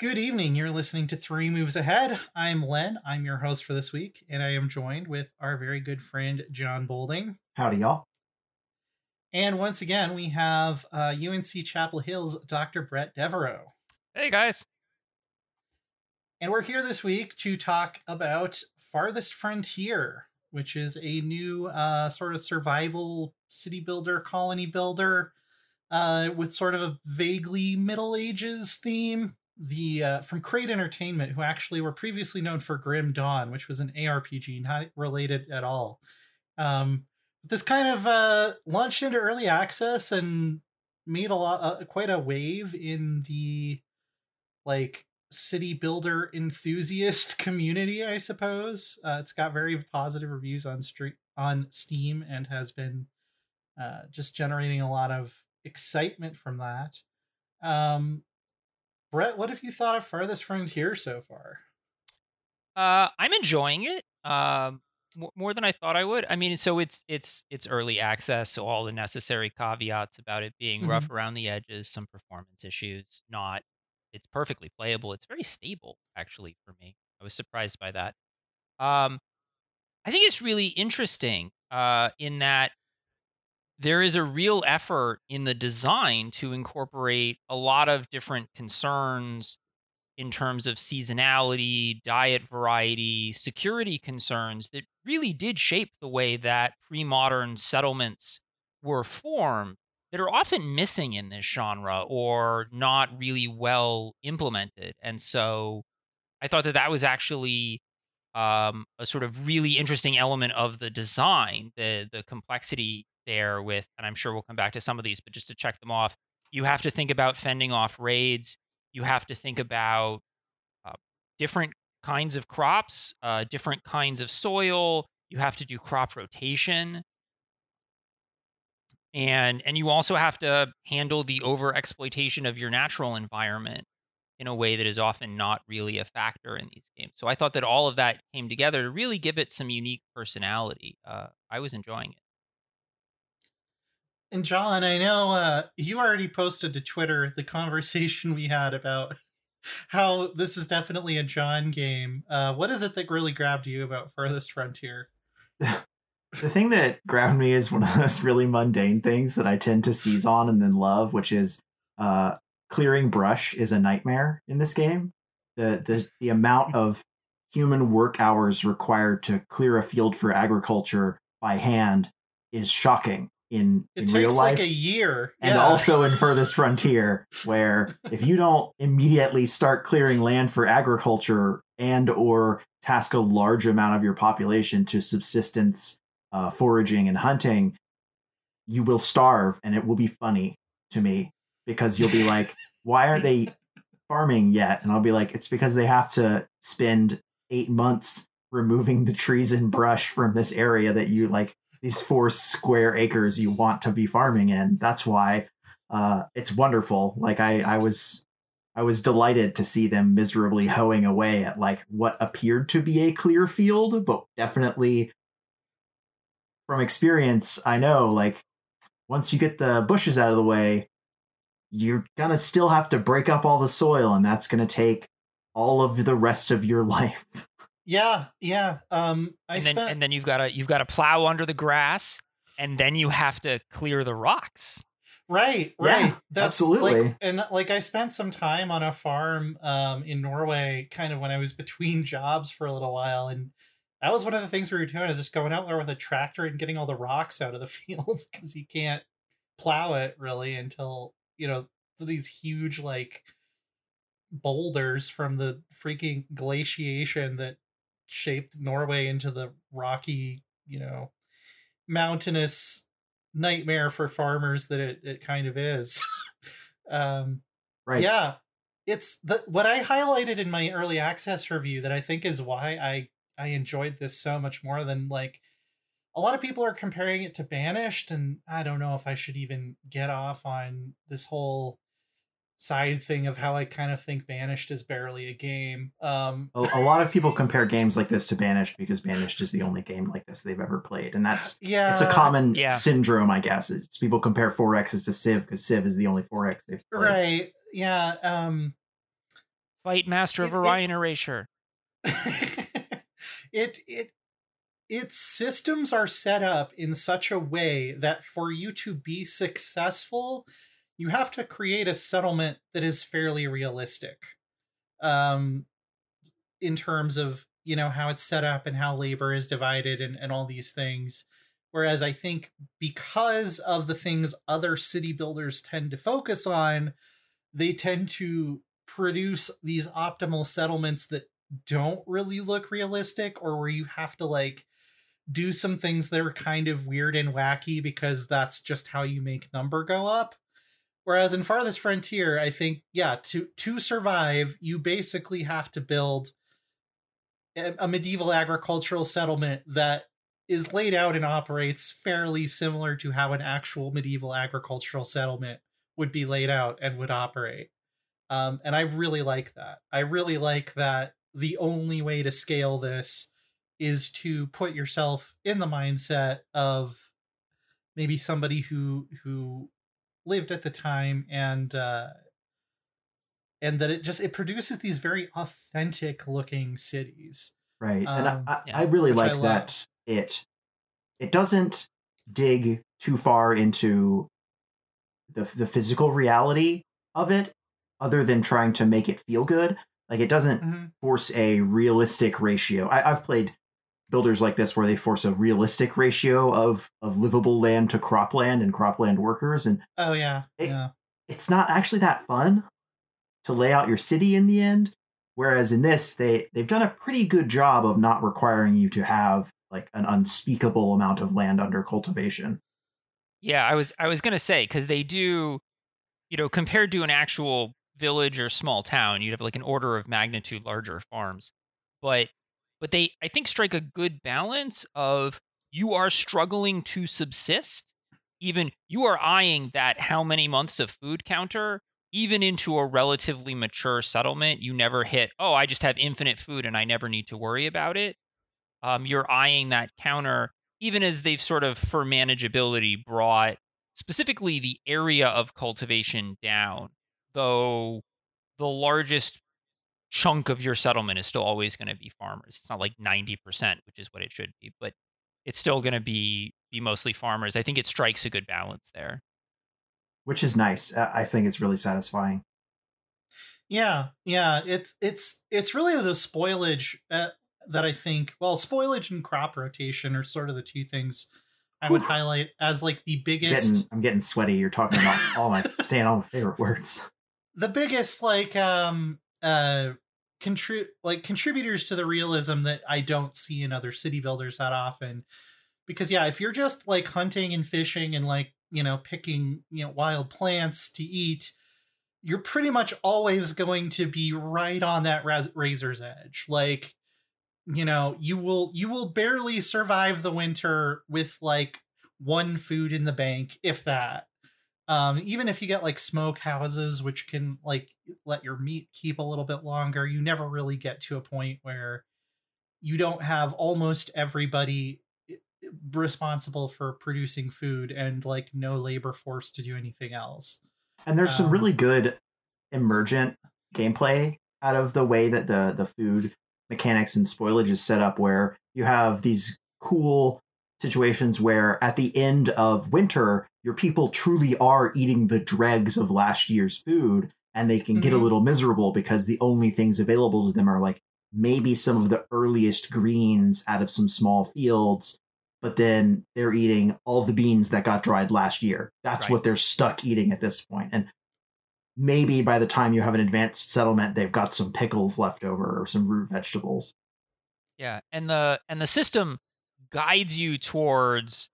Good evening. You're listening to Three Moves Ahead. I'm Len. I'm your host for this week, and I am joined with our very good friend Jon Bolding. Howdy, y'all. And once again, we have uh, UNC Chapel Hill's Dr. Bret Devereaux. Hey, guys. And we're here this week to talk about Farthest Frontier, which is a new uh, sort of survival city builder, colony builder, uh, with sort of a vaguely Middle Ages theme. The uh, from Crate Entertainment, who actually were previously known for Grim Dawn, which was an ARPG, not related at all. Um, this kind of uh, launched into early access and made a lot, uh, quite a wave in the like city builder enthusiast community, I suppose. Uh, it's got very positive reviews on street on Steam and has been uh, just generating a lot of excitement from that. Um, Bret, what have you thought of Farthest Frontier so far? Uh, I'm enjoying it. Um, more than I thought I would. I mean, so it's it's it's early access, so all the necessary caveats about it being mm-hmm. rough around the edges, some performance issues, not it's perfectly playable. It's very stable actually for me. I was surprised by that. Um I think it's really interesting uh in that there is a real effort in the design to incorporate a lot of different concerns in terms of seasonality, diet variety, security concerns that really did shape the way that pre modern settlements were formed that are often missing in this genre or not really well implemented. And so I thought that that was actually um, a sort of really interesting element of the design, the the complexity there with, and I'm sure we'll come back to some of these, but just to check them off, you have to think about fending off raids. You have to think about uh, different kinds of crops, uh, different kinds of soil. You have to do crop rotation. And and you also have to handle the over exploitation of your natural environment in a way that is often not really a factor in these games. So I thought that all of that came together to really give it some unique personality. Uh, I was enjoying it. And Jon, I know uh, you already posted to Twitter the conversation we had about how this is definitely a Jon game. Uh, what is it that really grabbed you about Farthest Frontier? the thing that grabbed me is one of those really mundane things that I tend to seize on and then love, which is uh, clearing brush is a nightmare in this game. The the the amount of human work hours required to clear a field for agriculture by hand is shocking in, it in takes real life. like a year. And yeah. also in Farthest Frontier, where if you don't immediately start clearing land for agriculture and or task a large amount of your population to subsistence, uh, foraging and hunting, you will starve and it will be funny to me because you'll be like, why aren't they farming yet? And I'll be like, it's because they have to spend eight months removing the trees and brush from this area that you like these four square acres you want to be farming in. That's why uh, it's wonderful. Like I, I was, I was delighted to see them miserably hoeing away at like what appeared to be a clear field, but definitely from experience, I know like once you get the bushes out of the way, you're gonna still have to break up all the soil, and that's gonna take all of the rest of your life. Yeah, yeah. Um, I and spent... then and then you've got to you've got to plow under the grass, and then you have to clear the rocks. Right, right. Yeah, That's absolutely. Like, and like I spent some time on a farm um in Norway, kind of when I was between jobs for a little while, and that was one of the things we were doing is just going out there with a tractor and getting all the rocks out of the field because you can't plow it really until you know these huge like boulders from the freaking glaciation that shaped Norway into the rocky, you know, mountainous nightmare for farmers that it, it kind of is. um, right. Yeah. It's the what I highlighted in my early access review that I think is why I I enjoyed this so much more than like a lot of people are comparing it to Banished, and I don't know if I should even get off on this whole side thing of how I kind of think Banished is barely a game. Um, a, a, lot of people compare games like this to Banished because Banished is the only game like this they've ever played, and that's yeah, it's a common yeah. syndrome, I guess. It's people compare 4Xs to Civ because Civ is the only 4X they've played. Right? Yeah. Um, Fight Master of It- it- Orion Erasure. it it its systems are set up in such a way that for you to be successful you have to create a settlement that is fairly realistic um in terms of you know how it's set up and how labor is divided and, and all these things. Whereas i think because of the things other city builders tend to focus on they tend to produce these optimal settlements that don't really look realistic or where you have to like do some things that are kind of weird and wacky because that's just how you make number go up whereas in farthest frontier i think yeah to to survive you basically have to build a, medieval agricultural settlement that is laid out and operates fairly similar to how an actual medieval agricultural settlement would be laid out and would operate um, and I really like that. I really like that the only way to scale this is to put yourself in the mindset of maybe somebody who who lived at the time and uh and that it just it produces these very authentic looking cities Right. and Um, I, I, yeah, I really which I like that it it doesn't dig too far into the the physical reality of it other than trying to make it feel good. Like it doesn't Mhm. force a realistic ratio. I, I've played builders like this where they force a realistic ratio of of livable land to cropland and cropland workers and oh yeah It- yeah it's not actually that fun to lay out your city in the end. Whereas in this, they they've done a pretty good job of not requiring you to have like an unspeakable amount of land under cultivation. Yeah, I was I was gonna say because they do, you know, compared to an actual village or small town, you'd have like an order of magnitude larger farms, but but they I think strike a good balance of you are struggling to subsist, even you are eyeing that how many months of food counter, even into a relatively mature settlement, you never hit. Oh, I just have infinite food and I never need to worry about it. Um, you're eyeing that counter even as they've sort of for manageability brought specifically the area of cultivation down though the largest chunk of your settlement is still always going to be farmers it's not like 90% which is what it should be but it's still going to be be mostly farmers i think it strikes a good balance there which is nice. I I think it's really satisfying. Yeah, yeah, it's it's it's really the spoilage uh, that I think. Well, spoilage and crop rotation are sort of the two things I would Whew. highlight as like the biggest, Getting, I'm getting sweaty. You're talking about all my saying all my favorite words. the biggest like um uh contrib like contributors to the realism that I don't see in other city builders that often. Because yeah, if you're just like hunting and fishing and like you know picking you know wild plants to eat you're pretty much always going to be right on that raz- razor's edge like you know you will you will barely survive the winter with like one food in the bank if that um even if you get like smoke houses which can like let your meat keep a little bit longer you never really get to a point where you don't have almost everybody responsible for producing food and like no labor force to do anything else. And there's some Um, really good emergent gameplay out of the way that the the food mechanics and spoilage is set up where you have these cool situations where at the end of winter your people truly are eating the dregs of last year's food and they can get a Mhm. little miserable because the only things available to them are like maybe some of the earliest greens out of some small fields but then they're eating all the beans that got dried last year. That's Right. what they're stuck eating at this point. And maybe by the time you have an advanced settlement, they've got some pickles left over or some root vegetables. Yeah, and the and the system guides you towards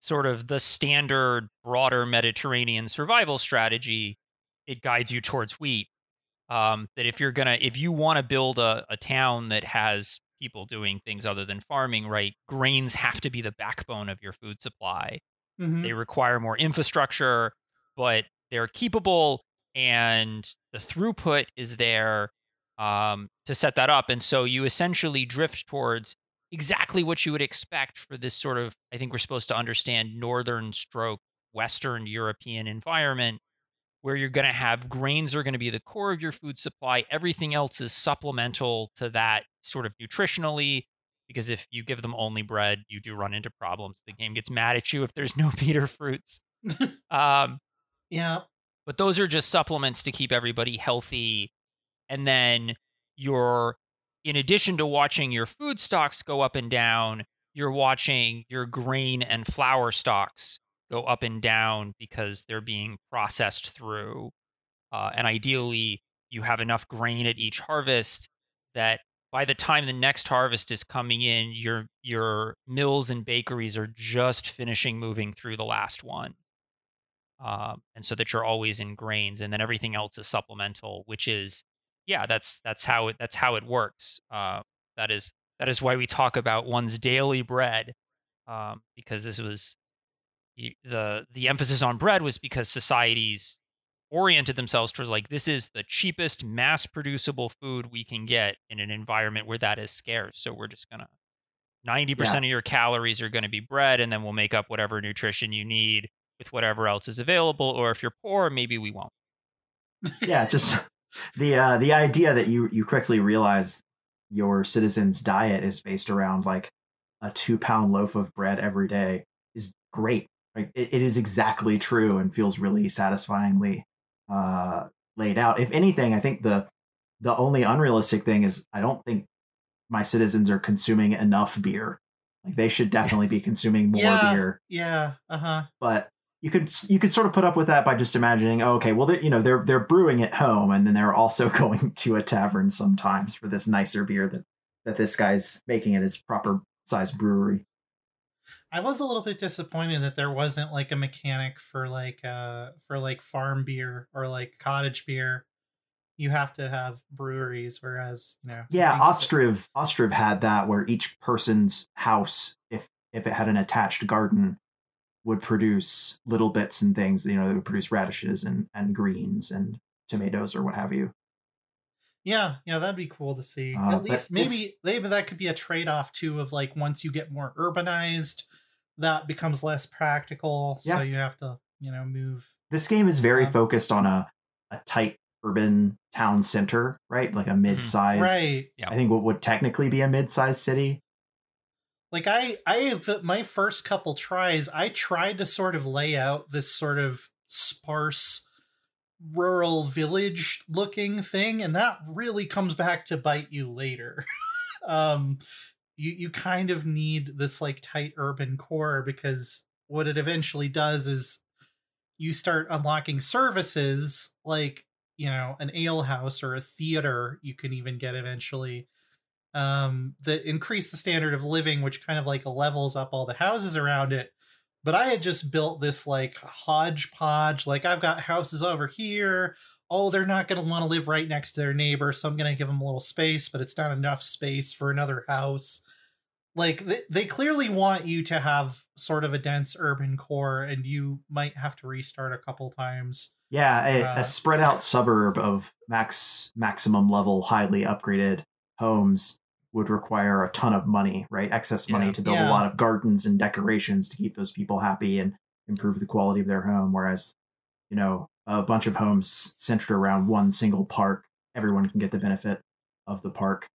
sort of the standard broader Mediterranean survival strategy. It guides you towards wheat. Um, that if you're gonna if you want to build a, a town that has people doing things other than farming, right? Grains have to be the backbone of your food supply. Mhm. They require more infrastructure, but they're keepable and the throughput is there um, to set that up. And so you essentially drift towards exactly what you would expect for this sort of, I think we're supposed to understand, northern stroke, Western European environment where you're going to have grains are going to be the core of your food supply. Everything else is supplemental to that sort of nutritionally. Because if you give them only bread, you do run into problems. The game gets mad at you if there's no beater fruits. um, yeah. But those are just supplements to keep everybody healthy. And then you're, in addition to watching your food stocks go up and down, you're watching your grain and flour stocks go up and down because they're being processed through. Uh, and ideally, you have enough grain at each harvest that by the time the next harvest is coming in, your your mills and bakeries are just finishing moving through the last one, um, and so that you're always in grains, and then everything else is supplemental, which is yeah, that's that's how it that's how it works. Uh, that is that is why we talk about one's daily bread, um, because this was the the emphasis on bread was because societies oriented themselves towards like this is the cheapest mass producible food we can get in an environment where that is scarce so we're just gonna 90% yeah. of your calories are going to be bread and then we'll make up whatever nutrition you need with whatever else is available or if you're poor maybe we won't yeah just the uh the idea that you you quickly realize your citizens diet is based around like a two pound loaf of bread every day is great like it, it is exactly true and feels really satisfyingly uh, laid out. If anything, I think the the only unrealistic thing is I don't think my citizens are consuming enough beer. Like they should definitely be consuming more yeah, beer. Yeah. Uh huh. But you could you could sort of put up with that by just imagining, oh, okay, well, you know, they're they're brewing at home, and then they're also going to a tavern sometimes for this nicer beer that that this guy's making at his proper size brewery. I was a little bit disappointed that there wasn't like a mechanic for like uh for like farm beer or like cottage beer. You have to have breweries, whereas you know. Yeah, Ostriv Ostriv had that where each person's house, if if it had an attached garden, would produce little bits and things. You know, they would produce radishes and and greens and tomatoes or what have you. Yeah, yeah, that'd be cool to see. Uh, At least maybe this... maybe that could be a trade off too of like once you get more urbanized, that becomes less practical. Yeah. So you have to, you know, move. This game is very um, focused on a, a tight urban town center, right? Like a mm-hmm. mid-size. Right. Yeah. I think what would technically be a mid-sized city. Like I, I have my first couple tries, I tried to sort of lay out this sort of sparse rural village looking thing and that really comes back to bite you later. Um you you kind of need this like tight urban core because what it eventually does is you start unlocking services like you know an ale house or a theater you can even get eventually um that increase the standard of living which kind of like levels up all the houses around it but I had just built this like hodgepodge. Like I've got houses over here. Oh, they're not going to want to live right next to their neighbor, so I'm going to give them a little space, but it's not enough space for another house. Like they, they clearly want you to have sort of a dense urban core, and you might have to restart a couple times. Yeah, a, uh, a spread out suburb of max maximum level, highly upgraded homes would require a ton of money, right? Excess money yeah. to build yeah. a lot of gardens and decorations to keep those people happy and improve the quality of their home. Whereas, you know, a bunch of homes centered around one single park, everyone can get the benefit of the park.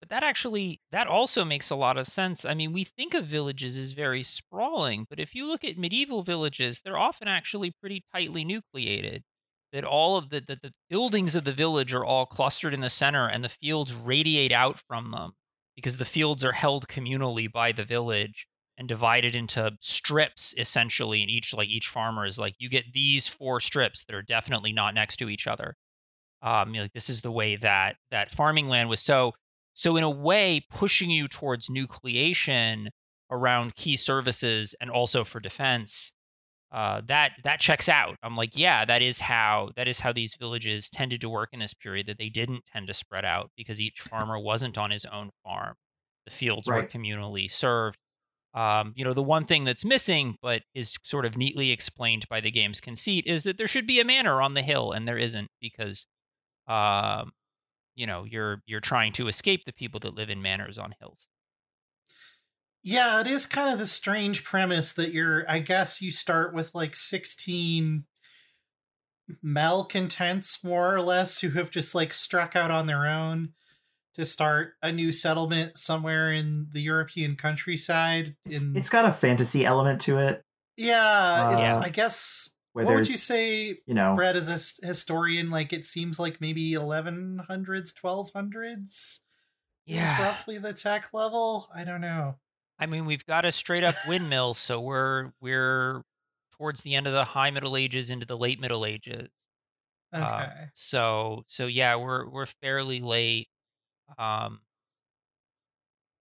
But that actually that also makes a lot of sense. I mean, we think of villages as very sprawling, but if you look at medieval villages, they're often actually pretty tightly nucleated that all of the, the, the buildings of the village are all clustered in the center and the fields radiate out from them because the fields are held communally by the village and divided into strips essentially and each like each farmer is like you get these four strips that are definitely not next to each other. Um like this is the way that that farming land was so so in a way pushing you towards nucleation around key services and also for defense uh, that that checks out. I'm like, yeah, that is how that is how these villages tended to work in this period. That they didn't tend to spread out because each farmer wasn't on his own farm. The fields right. were communally served. Um, you know, the one thing that's missing, but is sort of neatly explained by the game's conceit, is that there should be a manor on the hill, and there isn't because, um, you know, you're you're trying to escape the people that live in manors on hills. Yeah, it is kind of the strange premise that you're I guess you start with like 16 malcontents more or less who have just like struck out on their own to start a new settlement somewhere in the European countryside. It's, In it's got a fantasy element to it. yeah, Uh, it's Yeah. I guess. Where what would you say, you know, Brad, as a s- historian? Like it seems like maybe 1100s, 1200s is Yeah. roughly the tech level. I don't know. I mean, we've got a straight up windmill, so we're we're towards the end of the high Middle Ages into the late Middle Ages. Okay. Um, so so yeah, we're we're fairly late. Um,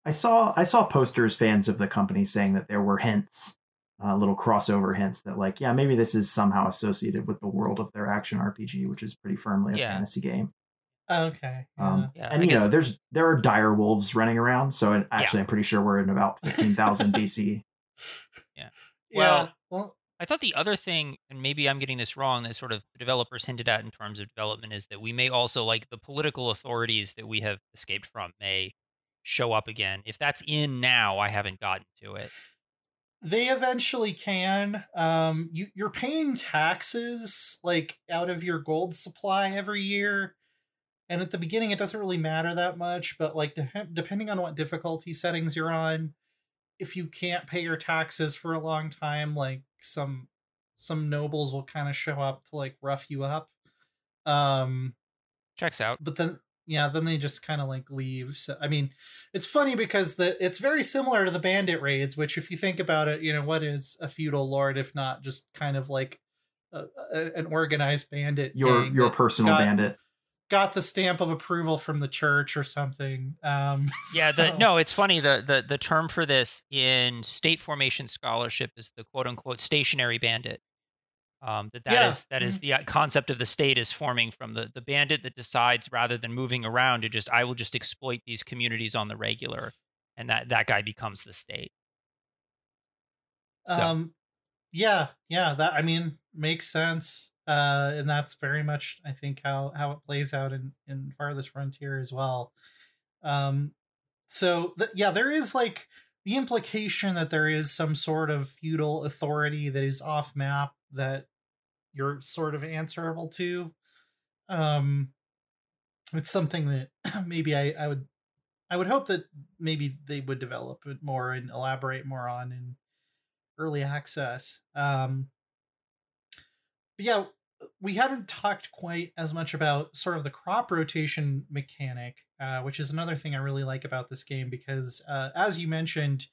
I saw I saw posters fans of the company saying that there were hints, uh, little crossover hints that like yeah maybe this is somehow associated with the world of their action RPG, which is pretty firmly a Yeah. fantasy game. Okay. Um, Yeah, and I you know there's there are dire wolves running around, so it, actually I'm pretty sure we're in about fifteen thousand BC. yeah. well- yeah. Well, I thought the other thing, and maybe I'm getting this wrong, that sort of developers hinted at in terms of development is that we may also like the political authorities that we have escaped from may show up again. If that's in now, I haven't gotten to it. they eventually can um you you're paying taxes like out of your gold supply every year and at the beginning it doesn't really matter that much but like de- depending on what difficulty settings you're on if you can't pay your taxes for a long time like some some nobles will kind of show up to like rough you up um Checks out. but then yeah then they just kind of like leave so i mean it's funny because the it's very similar to the bandit raids which if you think about it you know what is a feudal lord if not just kind of like a, a- an organized bandit Your your personal got, bandit. Got the stamp of approval from the church or something um Yeah, the, no, it's funny. The, the the term for this in state formation scholarship is the quote unquote stationary bandit. Um, that that Yeah. is that is the uh, concept of the state is forming from the the bandit that decides rather than moving around to just I will just exploit these communities on the regular, and that that guy becomes the state. So um yeah yeah that i mean makes sense uh and that's very much i think how how it plays out in in farthest frontier as well um so th- yeah there is like the implication that there is some sort of feudal authority that is off map that you're sort of answerable to um it's something that maybe i i would i would hope that maybe they would develop it more and elaborate more on in early access. Um, but yeah, we haven't talked quite as much about sort of the crop rotation mechanic, uh, which is another thing I really like about this game because, uh, as you mentioned,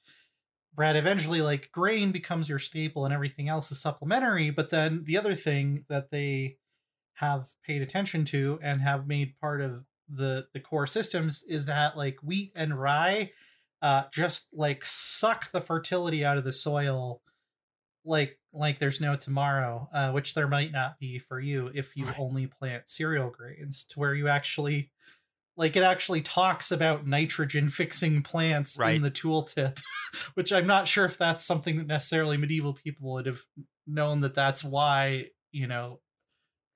Brad, eventually like grain becomes your staple and everything else is supplementary. But then the other thing that they have paid attention to and have made part of the the core systems is that like wheat and rye uh just like suck the fertility out of the soil like like there's no tomorrow uh which there might not be for you if you only plant cereal grains to where you actually like it actually talks about nitrogen fixing plants Right. in the tooltip which i'm not sure if that's something that necessarily medieval people would have known that that's why you know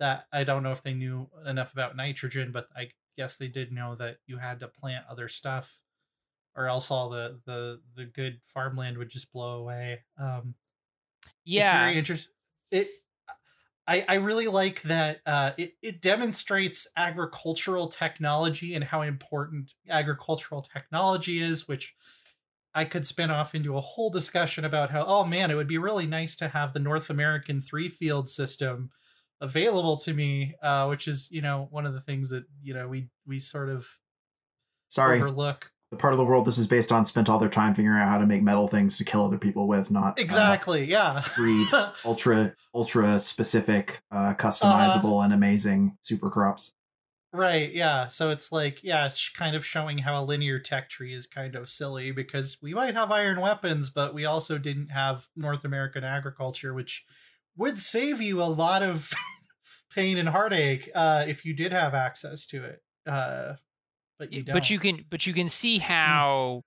that i don't know if they knew enough about nitrogen but i guess they did know that you had to plant other stuff or else all the the the good farmland would just blow away um it's yeah, very interesting it I, I really like that uh, it, it demonstrates agricultural technology and how important agricultural technology is, which I could spin off into a whole discussion about how, oh man, it would be really nice to have the North American three field system available to me, uh, which is, you know, one of the things that, you know, we, we sort of Sorry, overlook. The part of the world this is based on spent all their time figuring out how to make metal things to kill other people with, not uh, Exactly. Yeah. breed ultra ultra specific, uh, customizable, and amazing super crops. Right, yeah. So it's like, yeah, it's kind of showing how a linear tech tree is kind of silly because we might have iron weapons, but we also didn't have North American agriculture, which would save you a lot of pain and heartache uh, if you did have access to it. Uh, but you don't. but you can but you can see how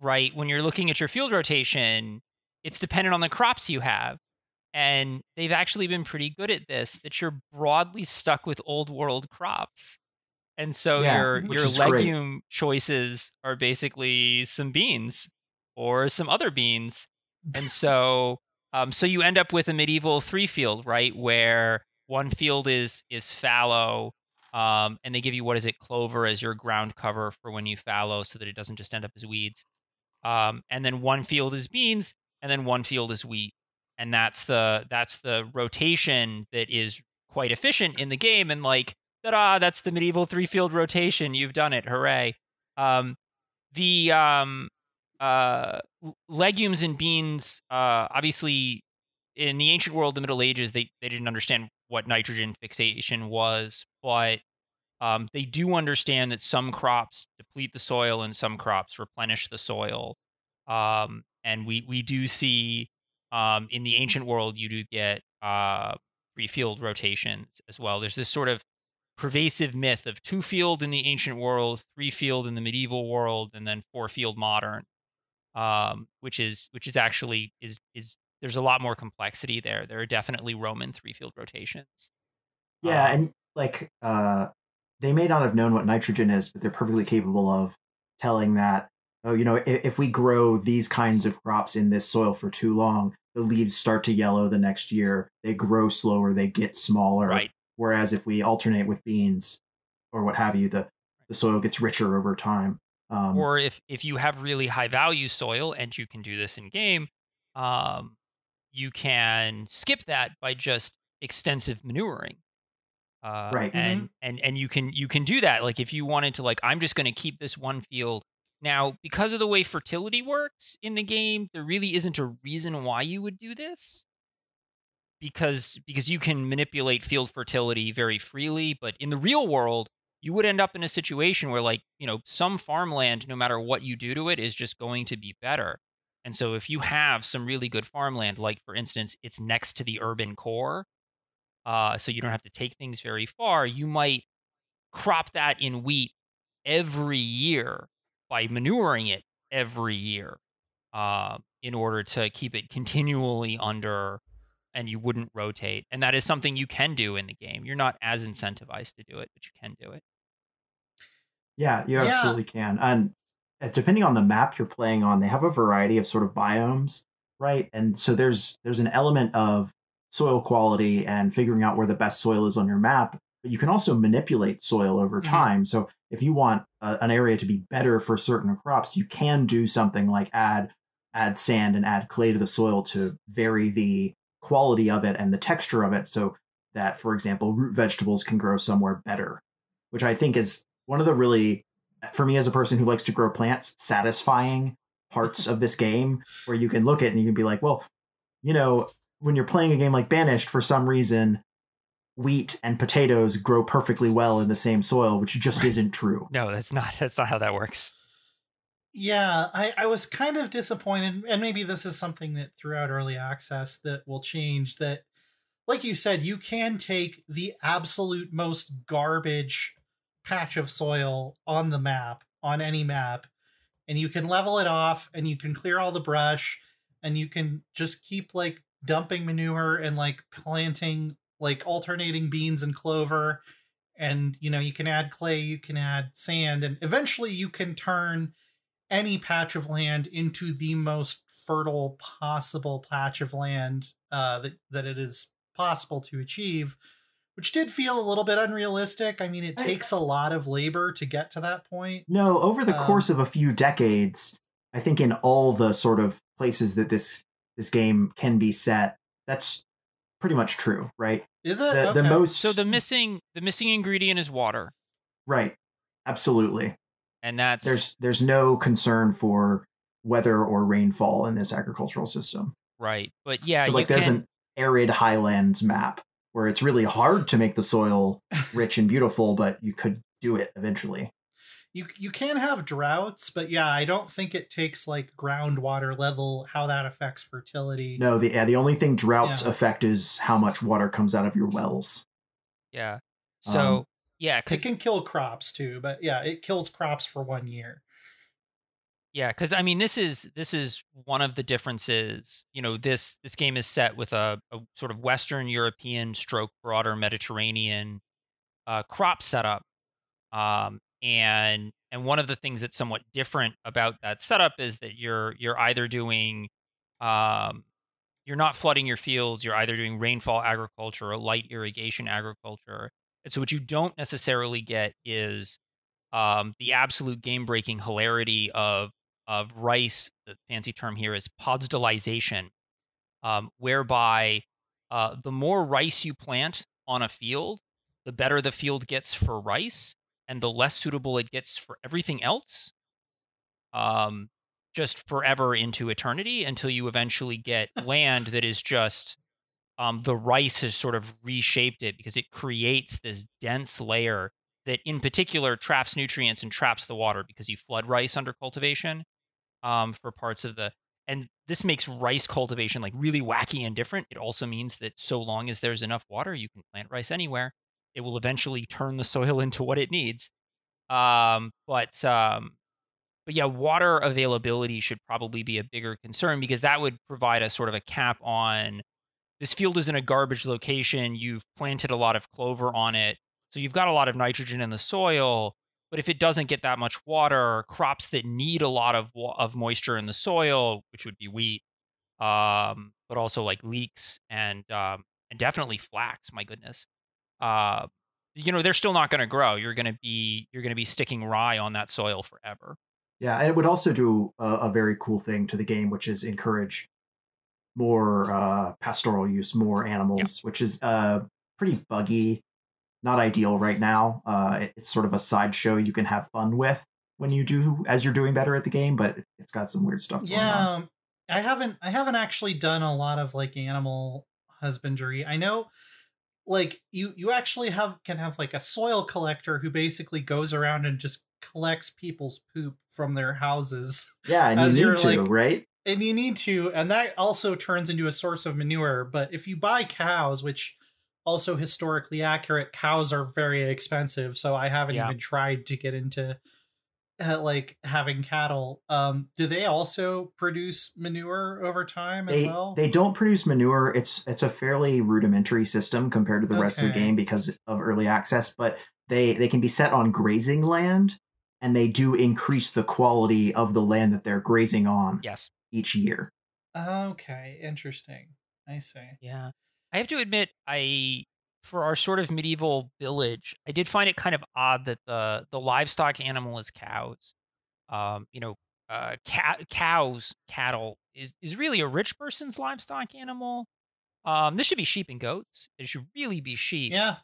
right when you're looking at your field rotation it's dependent on the crops you have and they've actually been pretty good at this that you're broadly stuck with old world crops and so Yeah, your your is great. legume choices are basically some beans or some other beans and so um, so you end up with a medieval three field right where one field is is fallow, um, and they give you what is it clover as your ground cover for when you fallow, so that it doesn't just end up as weeds. Um, and then one field is beans, and then one field is wheat, and that's the that's the rotation that is quite efficient in the game. And like, ta-da! That's the medieval three field rotation. You've done it! Hooray! Um, the um, uh, legumes and beans, uh, obviously, in the ancient world, the Middle Ages, they they didn't understand what nitrogen fixation was, but um, they do understand that some crops deplete the soil and some crops replenish the soil. Um, and we we do see um, in the ancient world you do get uh, three field rotations as well. There's this sort of pervasive myth of two field in the ancient world, three field in the medieval world, and then four field modern, um, which is which is actually is is there's a lot more complexity there. There are definitely Roman three field rotations. Yeah, um, and like uh, they may not have known what nitrogen is, but they're perfectly capable of telling that oh, you know, if, if, we grow these kinds of crops in this soil for too long, the leaves start to yellow the next year. They grow slower, they get smaller. Right. Whereas if we alternate with beans or what have you, the, the soil gets richer over time. Um, or if, if you have really high value soil, and you can do this in game, um, you can skip that by just extensive manuring. Uh, right. And, mm-hmm. and and you can you can do that. Like if you wanted to, like I'm just going to keep this one field now, because of the way fertility works in the game, there really isn't a reason why you would do this. Because because you can manipulate field fertility very freely, but in the real world, you would end up in a situation where like, you know, some farmland no matter what you do to it is just going to be better. And so if you have some really good farmland like for instance, it's next to the urban core, uh, so you don't have to take things very far, you might crop that in wheat every year by manuring it every year uh, in order to keep it continually under and you wouldn't rotate. And that is something you can do in the game. You're not as incentivized to do it, but you can do it. Yeah, you yeah. absolutely can. And depending on the map you're playing on, they have a variety of sort of biomes, right? And so there's there's an element of soil quality and figuring out where the best soil is on your map but you can also manipulate soil over mm-hmm. time. So if you want a, an area to be better for certain crops, you can do something like add add sand and add clay to the soil to vary the quality of it and the texture of it so that for example root vegetables can grow somewhere better which i think is one of the really for me as a person who likes to grow plants satisfying parts of this game where you can look at it and you can be like well you know when you're playing a game like banished for some reason wheat and potatoes grow perfectly well in the same soil, which just isn't true. No, that's not that's not how that works. Yeah, I, I was kind of disappointed, and maybe this is something that throughout early access that will change. That, like you said, you can take the absolute most garbage patch of soil on the map, on any map, and you can level it off and you can clear all the brush and you can just keep like dumping manure and like planting like alternating beans and clover. And you know you can add clay you can add sand and eventually you can turn any patch of land into the most fertile possible patch of land uh, that that it is possible to achieve which did feel a little bit unrealistic i mean it takes a lot of labor to get to that point no over the um, course of a few decades i think in all the sort of places that this this game can be set that's pretty much true, right? Is it the, okay. the most? So the missing the missing ingredient is water. Right. Absolutely. And that's there's there's no concern for weather or rainfall in this agricultural system. Right. But yeah, so like there's can... an arid highlands map where it's really hard to make the soil rich and beautiful, but you could do it eventually you you can have droughts, but yeah, I don't think it takes like groundwater level how that affects fertility. No, the yeah, the only thing droughts yeah. affect is how much water comes out of your wells. Yeah. So um, yeah, it can kill crops too, but yeah, it kills crops for one year. Yeah, because I mean, this is this is one of the differences. You know, this this game is set with a, a sort of Western European stroke broader Mediterranean uh, crop setup, um, and and one of the things that's somewhat different about that setup is that you're you're either doing um you're not flooding your fields. You're either doing rainfall agriculture or light irrigation agriculture. And so what you don't necessarily get is um, the absolute game breaking hilarity of of rice. The fancy term here is podzolization, um, whereby uh, the more rice you plant on a field, the better the field gets for rice, and the less suitable it gets for everything else. Um, just forever into eternity until you eventually get land that is just um, the rice has sort of reshaped it because it creates this dense layer that in particular traps nutrients and traps the water because you flood rice under cultivation um, for parts of the and this makes rice cultivation like really wacky and different. It also means that so long as there's enough water you can plant rice anywhere. It will eventually turn the soil into what it needs. Um, but um, but yeah water availability should probably be a bigger concern because that would provide a sort of a cap on this field is in a garbage location you've planted a lot of clover on it so you've got a lot of nitrogen in the soil, but if it doesn't get that much water, crops that need a lot of of moisture in the soil, which would be wheat, um, but also like leeks and um, and definitely flax. My goodness, uh, you know they're still not going to grow. You're going to be you're going to be sticking rye on that soil forever. Yeah, and it would also do a, a very cool thing to the game, which is encourage more uh, pastoral use, more animals, yeah. which is uh, pretty buggy not ideal right now. Uh, it, it's sort of a sideshow you can have fun with when you do as you're doing better at the game, but it, has got some weird stuff. Yeah, I haven't I haven't actually done a lot of like animal husbandry. I know like you you actually have can have like a soil collector who basically goes around and just collects people's poop from their houses. Yeah, and you need to, like, right? And you need to, and that also turns into a source of manure. But if you buy cows, which also historically accurate. Cows are very expensive so i haven't yeah. even tried to get into uh, like having cattle. Um do they also produce manure over time they, as well? they don't produce manure. It's it's a fairly rudimentary system compared to the okay. rest of the game because of early access but they they can be set on grazing land and they do increase the quality of the land that they're grazing on yes. each year. Okay interesting. I see. Yeah I have to admit, I for our sort of medieval village, I did find it kind of odd that the the livestock animal is cows. Um, you know, uh, cat, cows, cattle is is really a rich person's livestock animal. Um, this should be sheep and goats. It should really be sheep. Yeah.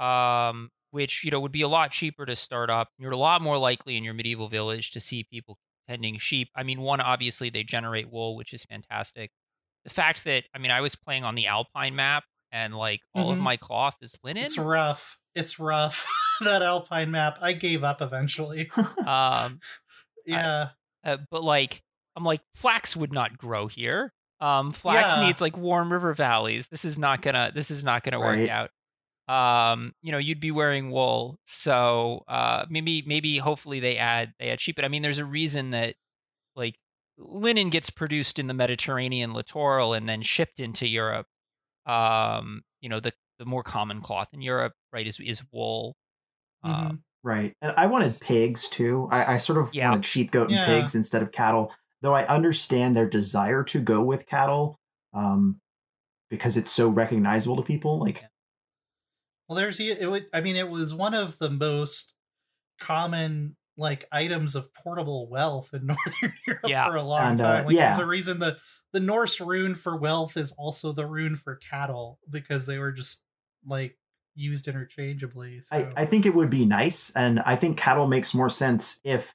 Um, which you know would be a lot cheaper to start up. You're a lot more likely in your medieval village to see people tending sheep. I mean, one obviously they generate wool, which is fantastic the fact that I mean I was playing on the Alpine map and like all mm-hmm. of my cloth is linen. It's rough. It's rough. that Alpine map. I gave up eventually. um, yeah. I, uh, but like I'm like flax would not grow here. Um, flax yeah. needs like warm river valleys. This is not gonna. This is not gonna right. work out. Um, you know, you'd be wearing wool, so uh, maybe, maybe, hopefully they add they add sheep. But I mean, there's a reason that like linen gets produced in the Mediterranean littoral and then shipped into Europe. Um, you know, the the more common cloth in Europe, right, is is wool. Mm-hmm. Um, right, and I wanted pigs too. I, I sort of yeah. wanted sheep, goat, yeah. and pigs instead of cattle. Though I understand their desire to go with cattle, um, because it's so recognizable to people. Like, well, there's it. Would, I mean, it was one of the most common like items of portable wealth in Northern Europe yeah. for a long and, uh, time. Like yeah. there's a reason the the Norse rune for wealth is also the rune for cattle because they were just like used interchangeably. So. I, I think it would be nice, and I think cattle makes more sense if,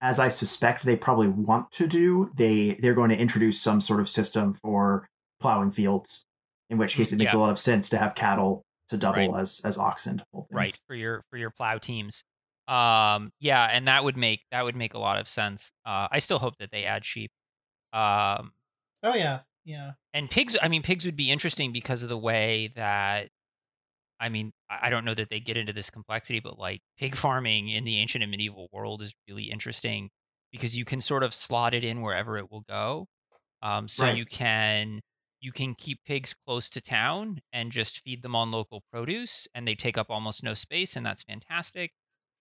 as I suspect they probably want to do, they they're going to introduce some sort of system for plowing fields. In which case, it makes yeah. a lot of sense to have cattle to double right. as as oxen. Right for your for your plow teams. Um, yeah, and that would make that would make a lot of sense. Uh, I still hope that they add sheep. Um, oh yeah, yeah. And pigs. I mean, pigs would be interesting because of the way that. I mean, I don't know that they get into this complexity, but like pig farming in the ancient and medieval world is really interesting because you can sort of slot it in wherever it will go. Um, so right. you can you can keep pigs close to town and just feed them on local produce, and they take up almost no space, and that's fantastic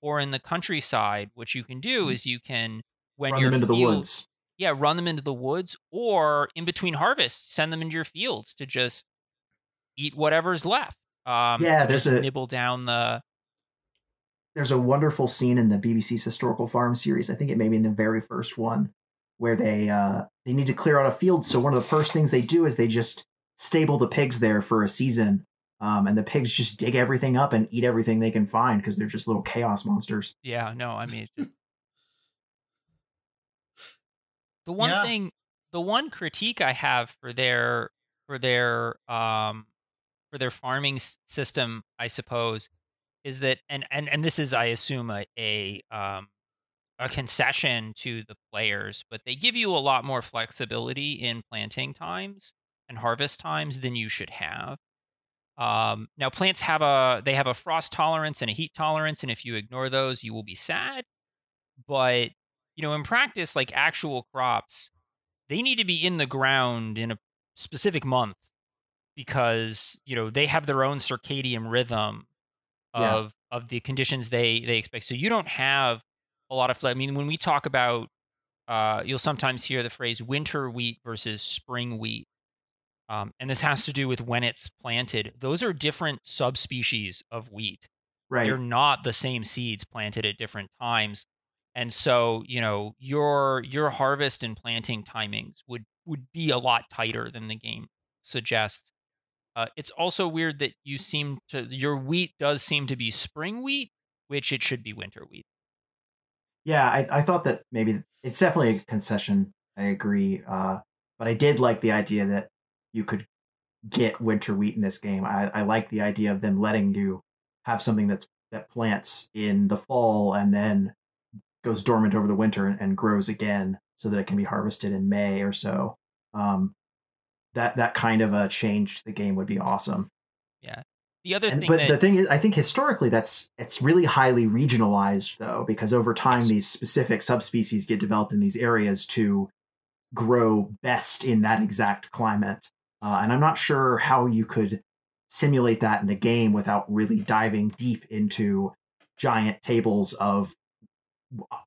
or in the countryside, what you can do mm. is you can when Run you're into the woods. yeah, run them into the woods or in between harvests, send them into your fields to just eat whatever's left. Um, Yeah, there's just a- nibble down the. there's a wonderful scene in the BBC's Historical Farm series. I think it may be in the very first one where they uh, they need to clear out a field. So one of the first things they do is they just stable the pigs there for a season, um, and the pigs just dig everything up and eat everything they can find because they're just little chaos monsters. Yeah, no, I mean, it's just the one Yeah. thing, the one critique I have for their for their um for their farming system, I suppose, is that and and and this is, I assume, a a um a concession to the players, but they give you a lot more flexibility in planting times and harvest times than you should have. Um, now plants have a they have a frost tolerance and a heat tolerance, and if you ignore those, you will be sad. But you know, in practice, like actual crops, they need to be in the ground in a specific month because you know they have their own circadian rhythm Yeah. of of the conditions they they expect. So you don't have a lot of. I mean, when we talk about, uh, you'll sometimes hear the phrase winter wheat versus spring wheat. Um, and this has to do with when it's planted. Those are different subspecies of wheat Right. they're not the same seeds planted at different times and so you know your your harvest and planting timings would would be a lot tighter than the game suggests uh, it's also weird that you seem to your wheat does seem to be spring wheat which it should be winter wheat Yeah, I, I thought that maybe it's definitely a concession. I agree. Uh, but I did like the idea that you could get winter wheat in this game. I, I like the idea of them letting you have something that's that plants in the fall and then goes dormant over the winter and, and grows again so that it can be harvested in May or so. Um, that that kind of a change to the game would be awesome. Yeah. The other And, thing but that the thing is, I think historically that's it's really highly regionalized though, because over time Yes. these specific subspecies get developed in these areas to grow best in that exact climate. Uh, and I'm not sure how you could simulate that in a game without really diving deep into giant tables of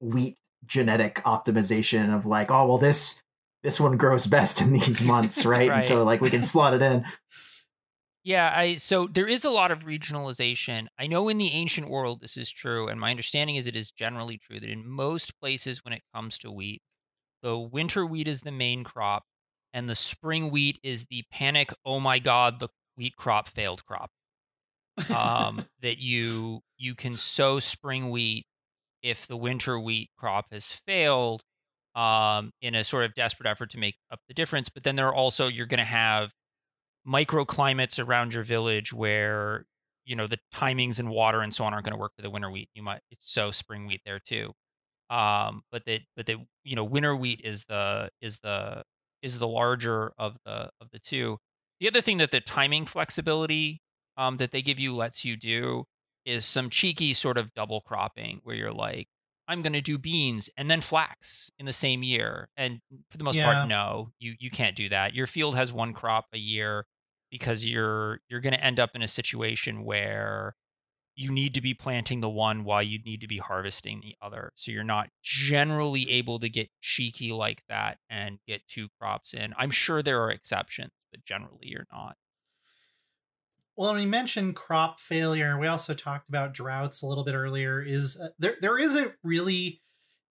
wheat genetic optimization of like, oh well, this this one grows best in these months, right? And so like we can slot it in. Yeah, I so there is a lot of regionalization. I know in the ancient world this is true, and my understanding is it is generally true that in most places when it comes to wheat, the winter wheat is the main crop, and the spring wheat is the panic, oh my god, the wheat crop failed crop. Um, that you you can sow spring wheat if the winter wheat crop has failed, um, in a sort of desperate effort to make up the difference. But then there are also you're going to have microclimates around your village where you know the timings and water and so on aren't going to work for the winter wheat. You might sow spring wheat there too. Um, but that but that you know winter wheat is the is the is the larger of the of the two. The other thing that the timing flexibility um, that they give you lets you do is some cheeky sort of double cropping where you're like, I'm going to do beans and then flax in the same year. And for the most Yeah. part, no, you you can't do that. Your field has one crop a year because you're you're going to end up in a situation where you need to be planting the one while you need to be harvesting the other. So you're not generally able to get cheeky like that and get two crops in. I'm sure there are exceptions, but generally you're not. Well, we mentioned crop failure, we also talked about droughts a little bit earlier. Is uh, there there isn't really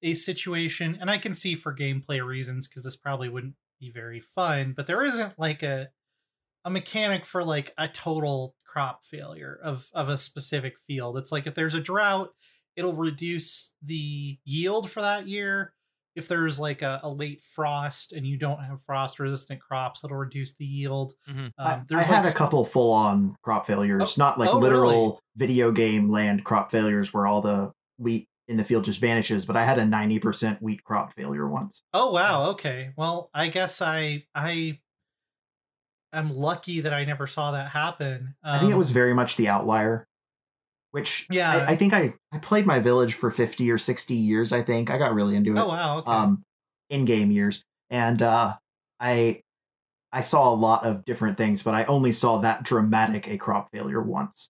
a situation, and I can see for gameplay reasons because this probably wouldn't be very fun, but there isn't like a a mechanic for like a total crop failure of of a specific field. It's like if there's a drought, it'll reduce the yield for that year. If there's like a, a late frost and you don't have frost resistant crops, it'll reduce the yield. Mhm. Um, I, I there's had like a couple full on crop failures, Oh, not like oh, literal really? video game land crop failures where all the wheat in the field just vanishes, but I had a 90% wheat crop failure once. Oh wow, okay. Well, I guess I I am lucky that I never saw that happen. I think it Um, was very much the outlier, which Yeah. I, I think I, I played my village for 50 or 60 years, I think. I got really into it. Oh wow, okay. um, in-game years, and uh, I I saw a lot of different things, but I only saw that dramatic a crop failure once.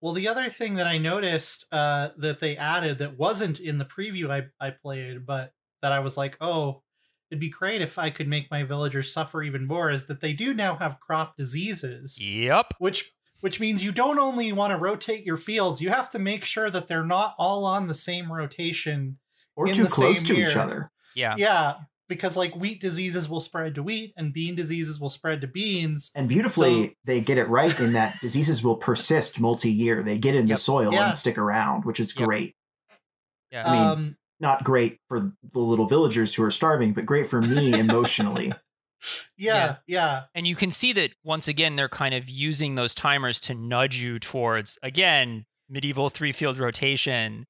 Well, the other thing that I noticed uh, that they added that wasn't in the preview I, I played, but that I was like, oh, it'd be great if I could make my villagers suffer even more is that they do now have crop diseases, Yep. which which means you don't only want to rotate your fields, you have to make sure that they're not all on the same rotation. Or too close same to each other. Yeah. Yeah, because like wheat diseases will spread to wheat and bean diseases will spread to beans. And beautifully, So- they get it right in that diseases will persist multi-year. They get in Yep. the soil Yeah. and stick around, which is Yep. great. Yeah. I mean, um Not great for the little villagers who are starving, but great for me emotionally. yeah, yeah. and you can see that once again they're kind of using those timers to nudge you towards again medieval three field rotation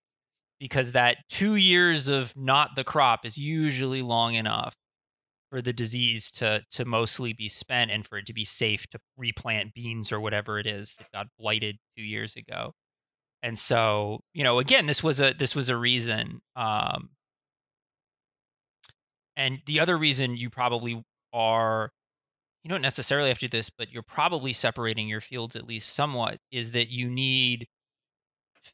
because that two years of not the crop is usually long enough for the disease to to mostly be spent and for it to be safe to replant beans or whatever it is that got blighted two years ago and so you know again this was a this was a reason um and the other reason you probably are you don't necessarily have to do this, but you're probably separating your fields at least somewhat, is that you need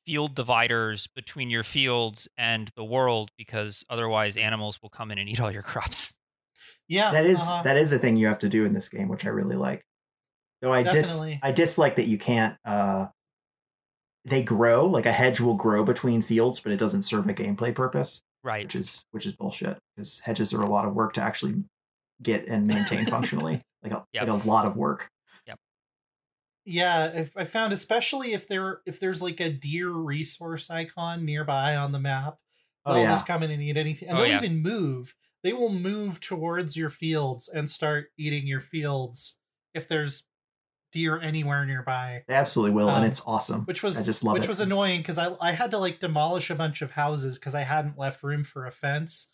field dividers between your fields and the world because otherwise animals will come in and eat all your crops. Yeah. that is uh-huh. that is a thing you have to do in this game, which I really like. Though I dis I dislike that you can't. uh They grow like a hedge will grow between fields, but it doesn't serve a gameplay purpose, Right. which is which is bullshit. Because hedges are a lot of work to actually get and maintain functionally, like a Yep. like a lot of work. Yeah, if I found especially if there if there's like a deer resource icon nearby on the map, Oh they'll yeah, just come in and eat anything. And Oh, they'll yeah. even move. They will move towards your fields and start eating your fields if there's deer anywhere nearby. they absolutely will, Um, and it's awesome. Which was I just love which it. was 'cause- annoying because I I had to like demolish a bunch of houses because I hadn't left room for a fence.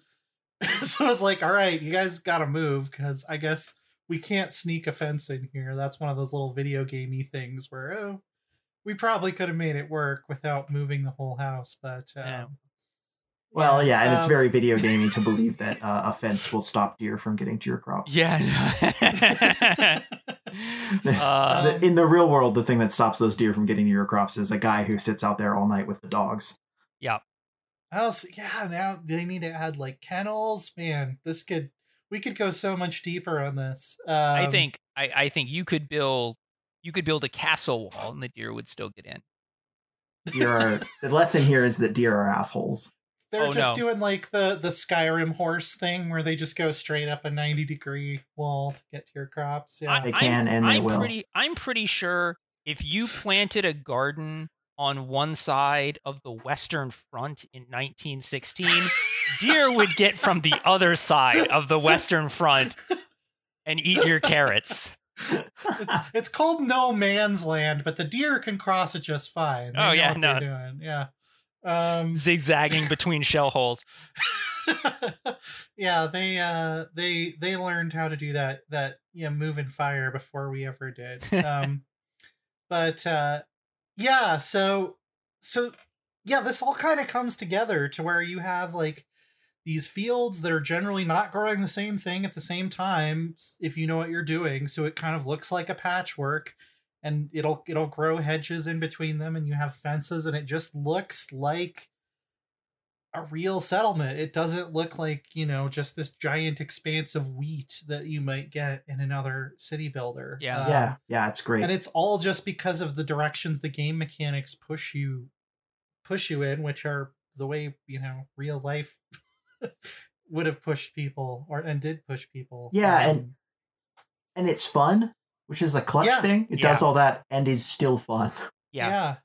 so I was like, all right, you guys gotta move because I guess we can't sneak a fence in here. That's one of those little video gamey things where oh we probably could have made it work without moving the whole house, but um, Yeah. Well, yeah, and it's um, very video gaming to believe that uh, a fence will stop deer from getting to your crops. Yeah. Uh, in the real world, the thing that stops those deer from getting to your crops is a guy who sits out there all night with the dogs. Yeah. Else yeah now do they need to add like kennels man this could we could go so much deeper on this um, I think I, I think you could build you could build a castle wall and the deer would still get in. Deer are, the lesson here is that deer are assholes. They're oh, just no. doing like the the skyrim horse thing where they just go straight up a 90 degree wall to get to your crops yeah I- They I'm- can and they I'm will. pretty I'm pretty sure if you planted a garden on one side of the western front in 1916, deer would get from the other side of the western front and eat your carrots. it's it's called no man's land but the deer can cross it just fine They Oh, yeah, no. doing yeah um Zigzagging between shell holes. yeah, they uh they they learned how to do that that yeah move and fire before we ever did. Um but uh yeah, so so yeah, this all kind of comes together to where you have like these fields that are generally not growing the same thing at the same time if you know what you're doing, so it kind of looks like a patchwork and it'll it'll grow hedges in between them and you have fences and it just looks like a real settlement. It doesn't look like, you know, just this giant expanse of wheat that you might get in another city builder. Yeah. Um, yeah, yeah, it's great. And it's all just because of the directions the game mechanics push you push you in, which are the way, you know, real life would have pushed people or and did push people. Yeah, and- Um, and it's fun, which is a clutch Yeah. thing. It does all that and is still fun. Yeah. yeah.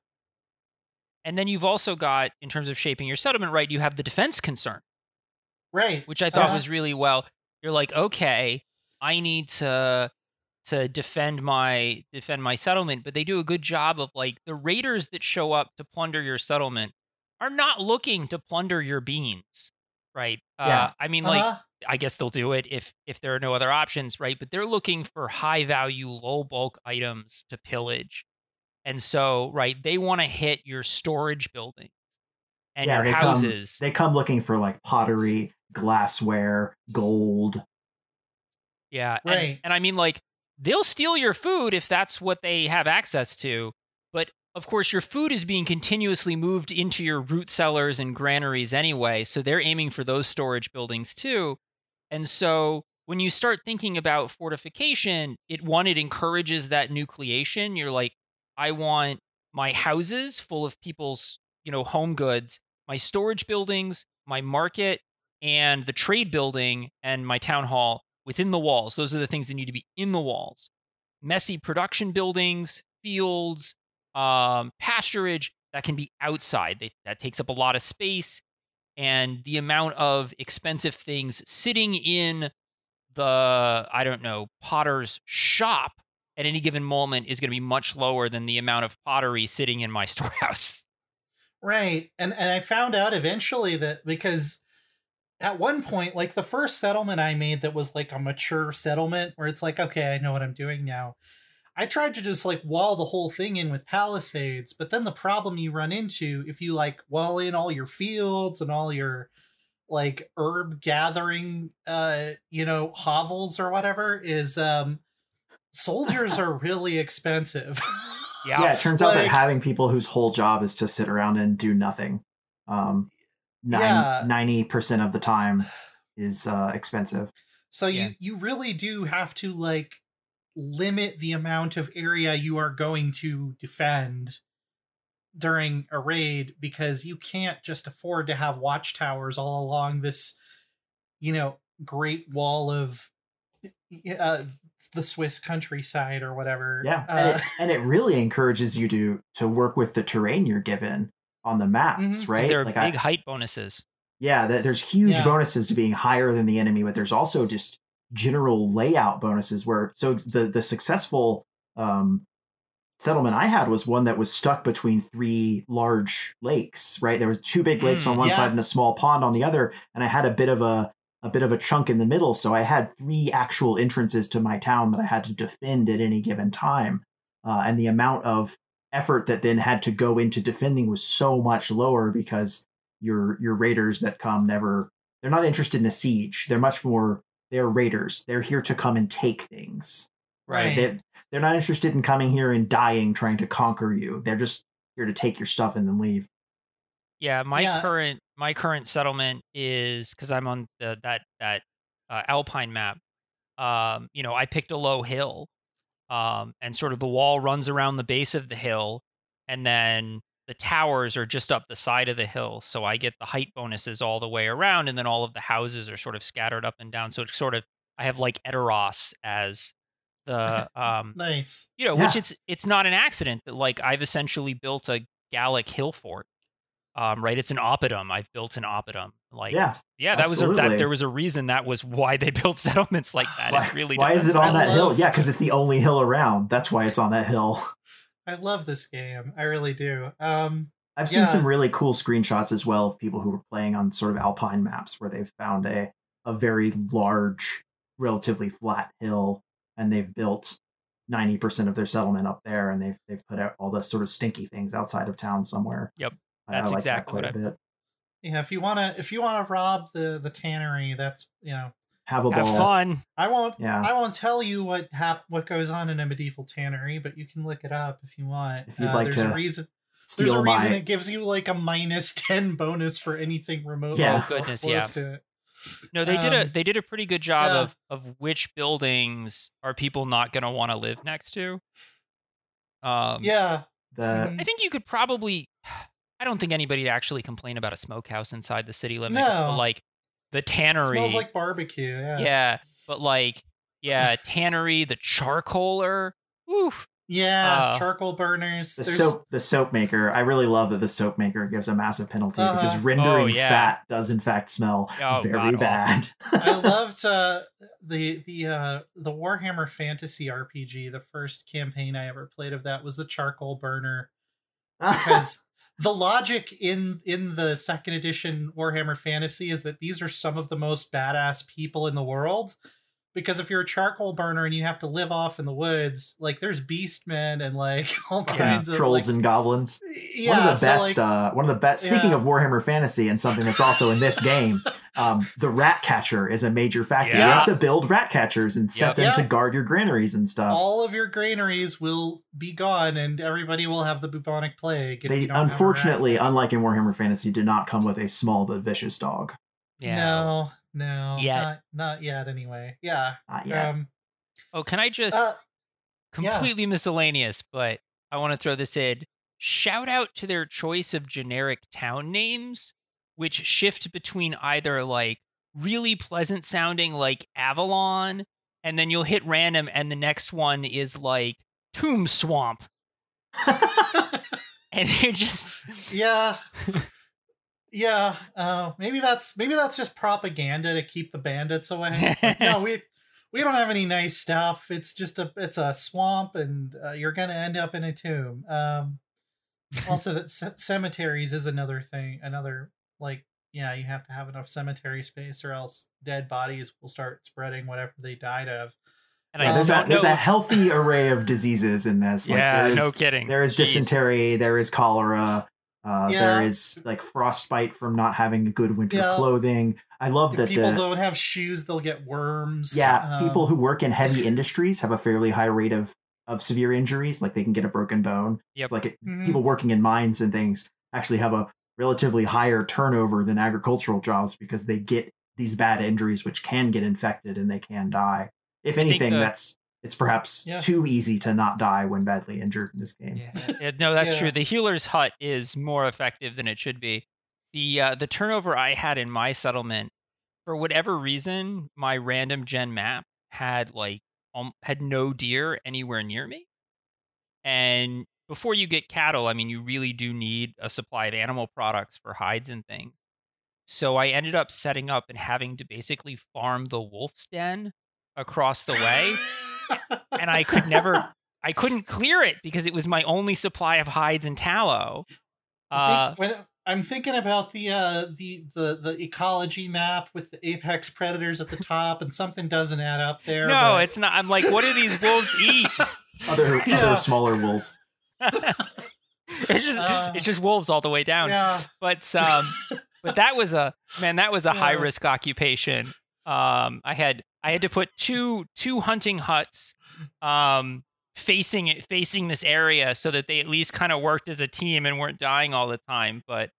And then you've also got, in terms of shaping your settlement, right, you have the defense concern. Right. which I thought Uh-huh. was really well. You're like, okay, I need to to defend my defend my settlement, but they do a good job of like the raiders that show up to plunder your settlement are not looking to plunder your beans, right? Yeah. Uh, I mean, like, Uh-huh. I guess they'll do it if if there are no other options, right? But they're looking for high value, low bulk items to pillage, and so right, they want to hit your storage buildings and Yeah, your they come- houses. They come looking for like pottery, glassware, gold. Yeah. And, Right. and I mean, like, they'll steal your food if that's what they have access to. But of course, your food is being continuously moved into your root cellars and granaries anyway. So they're aiming for those storage buildings too. And so when you start thinking about fortification, it one, it encourages that nucleation. You're like, I want my houses full of people's, you know, home goods, my storage buildings, my market, and the trade building and my town hall within the walls. Those are the things that need to be in the walls. Messy production buildings, fields, um, pasturage that can be outside. They, that takes up a lot of space. And the amount of expensive things sitting in the, I don't know, potter's shop at any given moment is going to be much lower than the amount of pottery sitting in my storehouse. Right. And and I found out eventually that because at one point, like the first settlement I made that was like a mature settlement where it's like, okay, I know what I'm doing now. I tried to just like wall the whole thing in with palisades, but then the problem you run into if you like wall in all your fields and all your like herb gathering uh you know hovels or whatever is um soldiers are really expensive. Yeah. Yeah, it turns out that having people whose whole job is to sit around and do nothing, um, Yeah. ninety percent of the time, is uh, expensive. So Yeah. you you really do have to like limit the amount of area you are going to defend during a raid because you can't just afford to have watchtowers all along this you know great wall of uh, the Swiss countryside or whatever. Yeah, and, Uh, it, and it really encourages you to to work with the terrain you're given on the maps, Mhm. 'Cause right? There are Like big I, height bonuses. yeah, th- there's huge Yeah. bonuses to being higher than the enemy, but there's also just general layout bonuses where so the the successful um, settlement I had was one that was stuck between three large lakes. Right, there was two big lakes Mm, on one yeah. side and a small pond on the other, and I had a bit of a a bit of a chunk in the middle, so I had three actual entrances to my town that I had to defend at any given time, uh, and the amount of effort that then had to go into defending was so much lower because your your raiders that come never they're not interested in a siege. They're much more they're raiders. They're here to come and take things. Right. They they're not interested in coming here and dying trying to conquer you. They're just here to take your stuff and then leave. Yeah, my Yeah. current my current settlement is because I'm on the that that uh, Alpine map. Um, you know, I picked a low hill, um, and sort of the wall runs around the base of the hill, and then the towers are just up the side of the hill. So I get the height bonuses all the way around, and then all of the houses are sort of scattered up and down. So it's sort of I have like Eteros as the um, nice. you know, which it's it's not an accident that like I've essentially built a Gallic hill fort. Um, right, it's an oppidum. I've built an oppidum. Like, yeah, Yeah. that was a, that there was a reason that was why they built settlements like that. Why, it's really why is it on that hill? Yeah, because it's the only hill around. That's why it's on that hill. I love this game. I really do. Um I've seen Yeah. some really cool screenshots as well of people who were playing on sort of alpine maps where they've found a a very large, relatively flat hill, and they've built ninety percent of their settlement up there, and they've they've put out all the sort of stinky things outside of town somewhere. Yep, that's I like exactly that what quite a bit. yeah, if you wanna if you wanna rob the the tannery, that's you know Have a Have ball. fun. I won't Yeah. I won't tell you what hap- what goes on in a medieval tannery, but you can look it up if you want. If you'd Uh, like there's to a reason there's a reason my it gives you like a minus ten bonus for anything remote. Yeah. Oh goodness, yeah. to it. No, they did a Um, they did a pretty good job yeah. of of which buildings are people not going to want to live next to. Um, Yeah. the. I think you could probably. I don't think anybody'd actually complain about a smokehouse inside the city limits, No. like the tannery. It tannery. smells like barbecue. Yeah. yeah, but like yeah, tannery, the charcoaler. Oof. Yeah, Uh, charcoal burners. the There's- soap the soap maker. I really love that the soap maker gives a massive penalty because Uh-huh. rendering Oh, yeah. fat does in fact smell Oh, very God-awful. bad. I loved uh, the the uh, the Warhammer Fantasy RPG. The first campaign I ever played of that was the charcoal burner because the logic in in the second edition Warhammer Fantasy is that these are some of the most badass people in the world. Because if you're a charcoal burner and you have to live off in the woods, like there's beastmen and like all yeah, kinds of trolls like, and goblins. yeah, one of the so, best like, uh, one of the best speaking Yeah. of warhammer fantasy and something that's also in this game um, the rat catcher is a major factor you have to build rat catchers and set Yep. them to guard your granaries and stuff all of your granaries will be gone and everybody will have the bubonic plague. they you don't have a rat unfortunately unlike in warhammer fantasy do not come with a small but vicious dog Yeah. No, no, Yet. not not yet. Anyway, yeah. Not yet. Um, Oh, can I just uh, yeah. completely miscellaneous, but I want to throw this in. Shout out to their choice of generic town names, which shift between either like really pleasant sounding like Avalon, and then you'll hit random, and the next one is like Tomb Swamp. And you're just yeah, yeah. Uh, maybe that's maybe that's just propaganda to keep the bandits away. Like, no, we we don't have any nice stuff. It's just a it's a swamp, and uh, you're gonna end up in a tomb. Um, also, that c- cemeteries is another thing. Another like yeah, you have to have enough cemetery space, or else dead bodies will start spreading whatever they died of. and yeah, I there's, a, don't there's a healthy array of diseases in this. Like, yeah, there is, no kidding. There is Jeez. dysentery. There is cholera. Uh, Yeah. There is like frostbite from not having good winter Yeah. clothing. I love If that people the don't have shoes, they'll get worms. yeah Um, people who work in heavy industries have a fairly high rate of of severe injuries. Like they can get a broken bone. Yep. Like it, Mhm. people working in mines and things actually have a relatively higher turnover than agricultural jobs because they get these bad injuries which can get infected and they can die. If anything, the- that's it's perhaps Yeah. too easy to not die when badly injured in this game. Yeah, yeah, no, that's Yeah. true. The healer's hut is more effective than it should be. The uh, the turnover I had in my settlement, for whatever reason, my random gen map had like um, had no deer anywhere near me. And before you get cattle, I mean, you really do need a supply of animal products for hides and things. So I ended up setting up and having to basically farm the wolf's den across the way and I could never, I couldn't clear it because it was my only supply of hides and tallow. I Uh, think when I'm thinking about the uh the the the ecology map with the apex predators at the top and something doesn't add up there. no, but- it's not. I'm like, what do these wolves eat? Other Yeah. other smaller wolves. it's just, Uh, it's just wolves all the way down. yeah. But um, but that was a man. That was a Yeah. high risk occupation. Um, I had I had to put two two hunting huts, um, facing it facing this area so that they at least kind of worked as a team and weren't dying all the time. But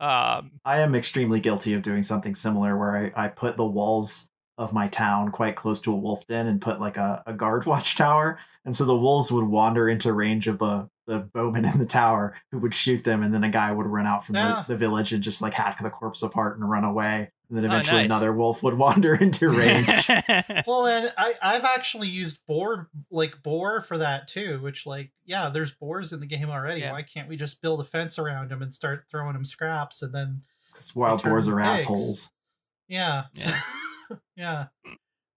um, I am extremely guilty of doing something similar where I, I put the walls of my town quite close to a wolf den and put like a, a guard watchtower. And so the wolves would wander into range of the, the bowman in the tower who would shoot them. And then a guy would run out from Ah. the, the village and just like hack the corpse apart and run away. And then Oh, eventually nice. another wolf would wander into range. Well, and I I've actually used boar like boar for that too. Which like yeah, there's boars in the game already. Yeah. Why can't we just build a fence around them and start throwing them scraps and then 'Cause wild They turn boars are into pigs. assholes. Yeah. Yeah. yeah.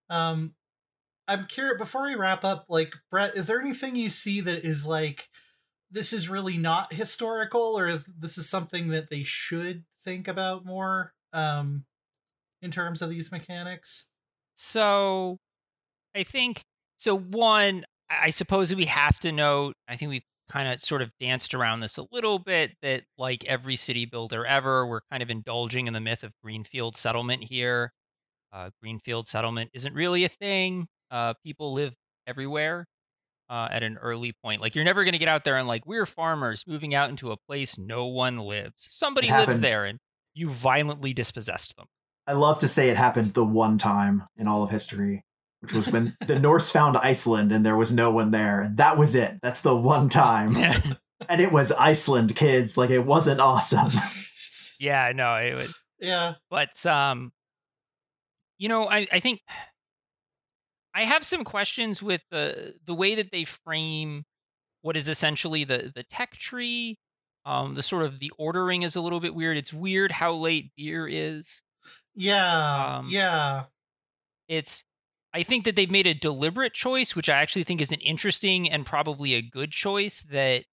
Um I'm curious before we wrap up, like Bret, is there anything you see that is like this is really not historical or is this is something that they should think about more um in terms of these mechanics? So I think so one I suppose we have to note I think we've kind of sort of danced around this a little bit that like every city builder ever we're kind of indulging in the myth of greenfield settlement here. Uh, greenfield settlement isn't really a thing. Uh, people live everywhere uh, at an early point. Like you're never going to get out there and like we're farmers moving out into a place no one lives. Somebody lives there and you violently dispossessed them. I love to say it happened the one time in all of history, which was when the Norse found Iceland and there was no one there. And that was it. That's the one time. and it was Iceland, kids. Like it wasn't awesome. yeah, no, it would. Yeah. but um you know i i think i have some questions with the the way that they frame what is essentially the the tech tree um the sort of the ordering is a little bit weird it's weird how late beer is Yeah. Um, yeah. it's i think that they've made a deliberate choice which i actually think is an interesting and probably a good choice that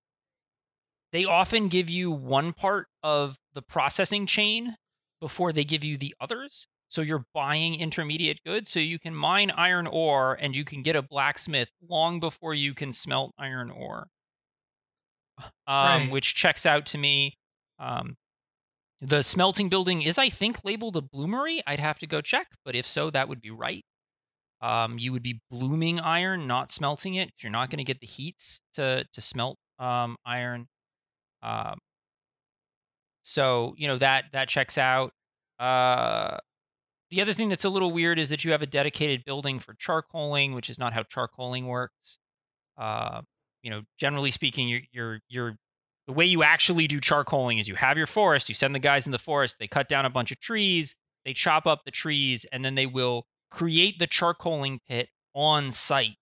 they often give you one part of the processing chain before they give you the others so you're buying intermediate goods so you can mine iron ore and you can get a blacksmith long before you can smelt iron ore um, Right. which checks out to me um, the smelting building is, I think, labeled a bloomery. I'd have to go check, but if so, that would be right. Um, you would be blooming iron, not smelting it. You're not going to get the heats to to smelt um, iron. Um, so you know that that checks out. Uh, the other thing that's a little weird is that you have a dedicated building for charcoaling, which is not how charcoaling works. Uh, you know, generally speaking, you're, you're, you're, the way you actually do charcoaling is you have your forest, you send the guys in the forest, they cut down a bunch of trees, they chop up the trees, and then they will create the charcoaling pit on site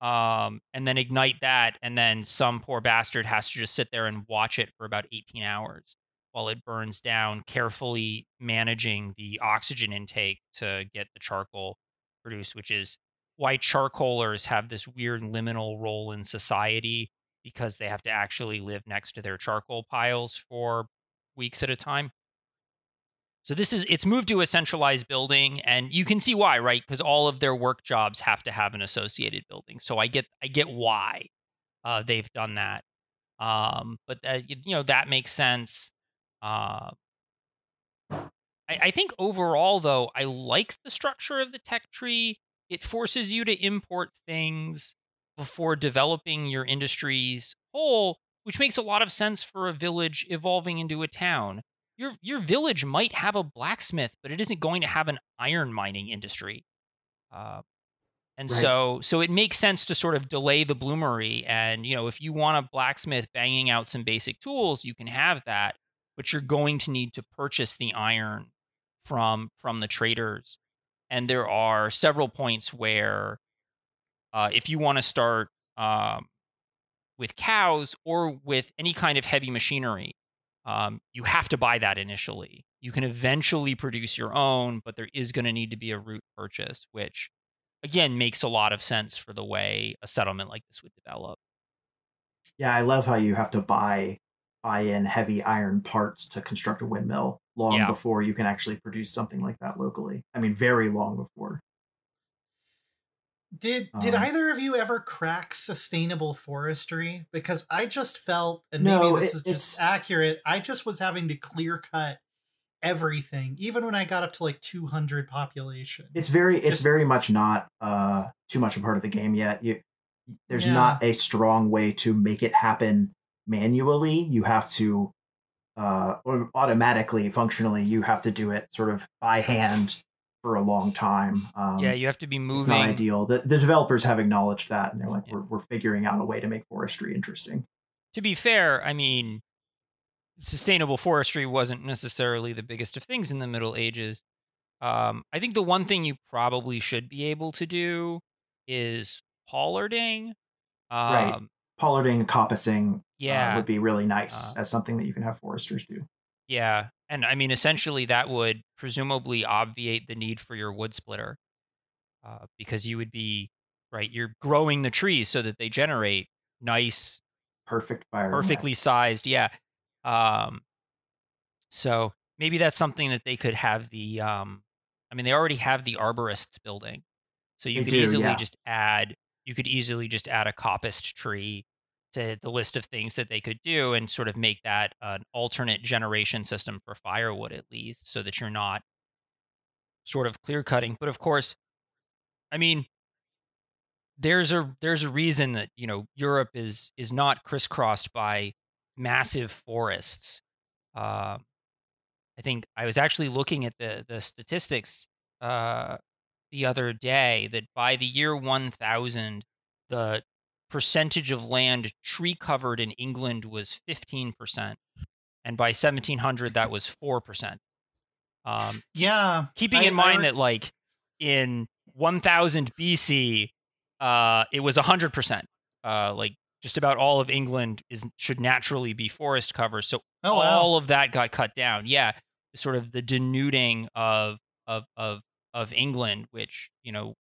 um, and then ignite that, and then some poor bastard has to just sit there and watch it for about 18 hours while it burns down, carefully managing the oxygen intake to get the charcoal produced, which is why charcoalers have this weird liminal role in society because they have to actually live next to their charcoal piles for weeks at a time. So this is it's moved to a centralized building, and you can see why, right? Because all of their work jobs have to have an associated building. So I get I get why uh, they've done that. Um, but you know that makes sense. Uh, I, I think overall, though, I like the structure of the tech tree. It forces you to import things before developing your industry's whole, which makes a lot of sense for a village evolving into a town your your village might have a blacksmith, but it isn't going to have an iron mining industry. Uh, and right. so so it makes sense to sort of delay the bloomery. And you know, if you want a blacksmith banging out some basic tools, you can have that, but you're going to need to purchase the iron from from the traders. And there are several points where, uh, if you want to start um, with cows or with any kind of heavy machinery, um, you have to buy that initially. You can eventually produce your own, but there is going to need to be a root purchase, which again makes a lot of sense for the way a settlement like this would develop. Yeah, I love how you have to buy buy in heavy iron parts to construct a windmill long yeah. before you can actually produce something like that locally. I mean, very long before. Did did um, either of you ever crack sustainable forestry? Because I just felt, and maybe this it, is just accurate. I just was having to clear cut everything, even when I got up to like 200 population. It's very, just, it's very much not uh too much a part of the game yet. You, there's yeah. not a strong way to make it happen manually. You have to, uh, or automatically, functionally, you have to do it sort of by hand for a long time. Um, yeah, you have to be moving. It's not ideal. The, the developers have acknowledged that, and they're like, yeah. we're, we're figuring out a way to make forestry interesting. To be fair, I mean, sustainable forestry wasn't necessarily the biggest of things in the Middle Ages. Um, I think the one thing you probably should be able to do is pollarding. Um, right. Pollarding, coppicing yeah. Uh, would be really nice uh, as something that you can have foresters do. Yeah. And I mean, essentially, that would presumably obviate the need for your wood splitter uh, because you would be, right, you're growing the trees so that they generate nice, perfect fire, perfectly sized. Yeah. Um, so maybe that's something that they could have the, um, I mean, they already have the arborists building. So you they could do, easily yeah. just add, you could easily just add a coppiced tree to the list of things that they could do and sort of make that an alternate generation system for firewood at least so that you're not sort of clear cutting. But of course i mean there's a there's a reason that you know europe is is not crisscrossed by massive forests. Uh, i think i was actually looking at the the statistics uh, the other day that by the year 1000 the percentage of land tree covered in England was 15%. And by 1700, that was 4%. Um, yeah. Keeping I, in mind that, like, in 1000 BC, uh, it was 100%. Uh, like, just about all of England is should naturally be forest cover. So oh, all of that got cut down. Yeah. Sort of the denuding of, of, of, of England, which, you know,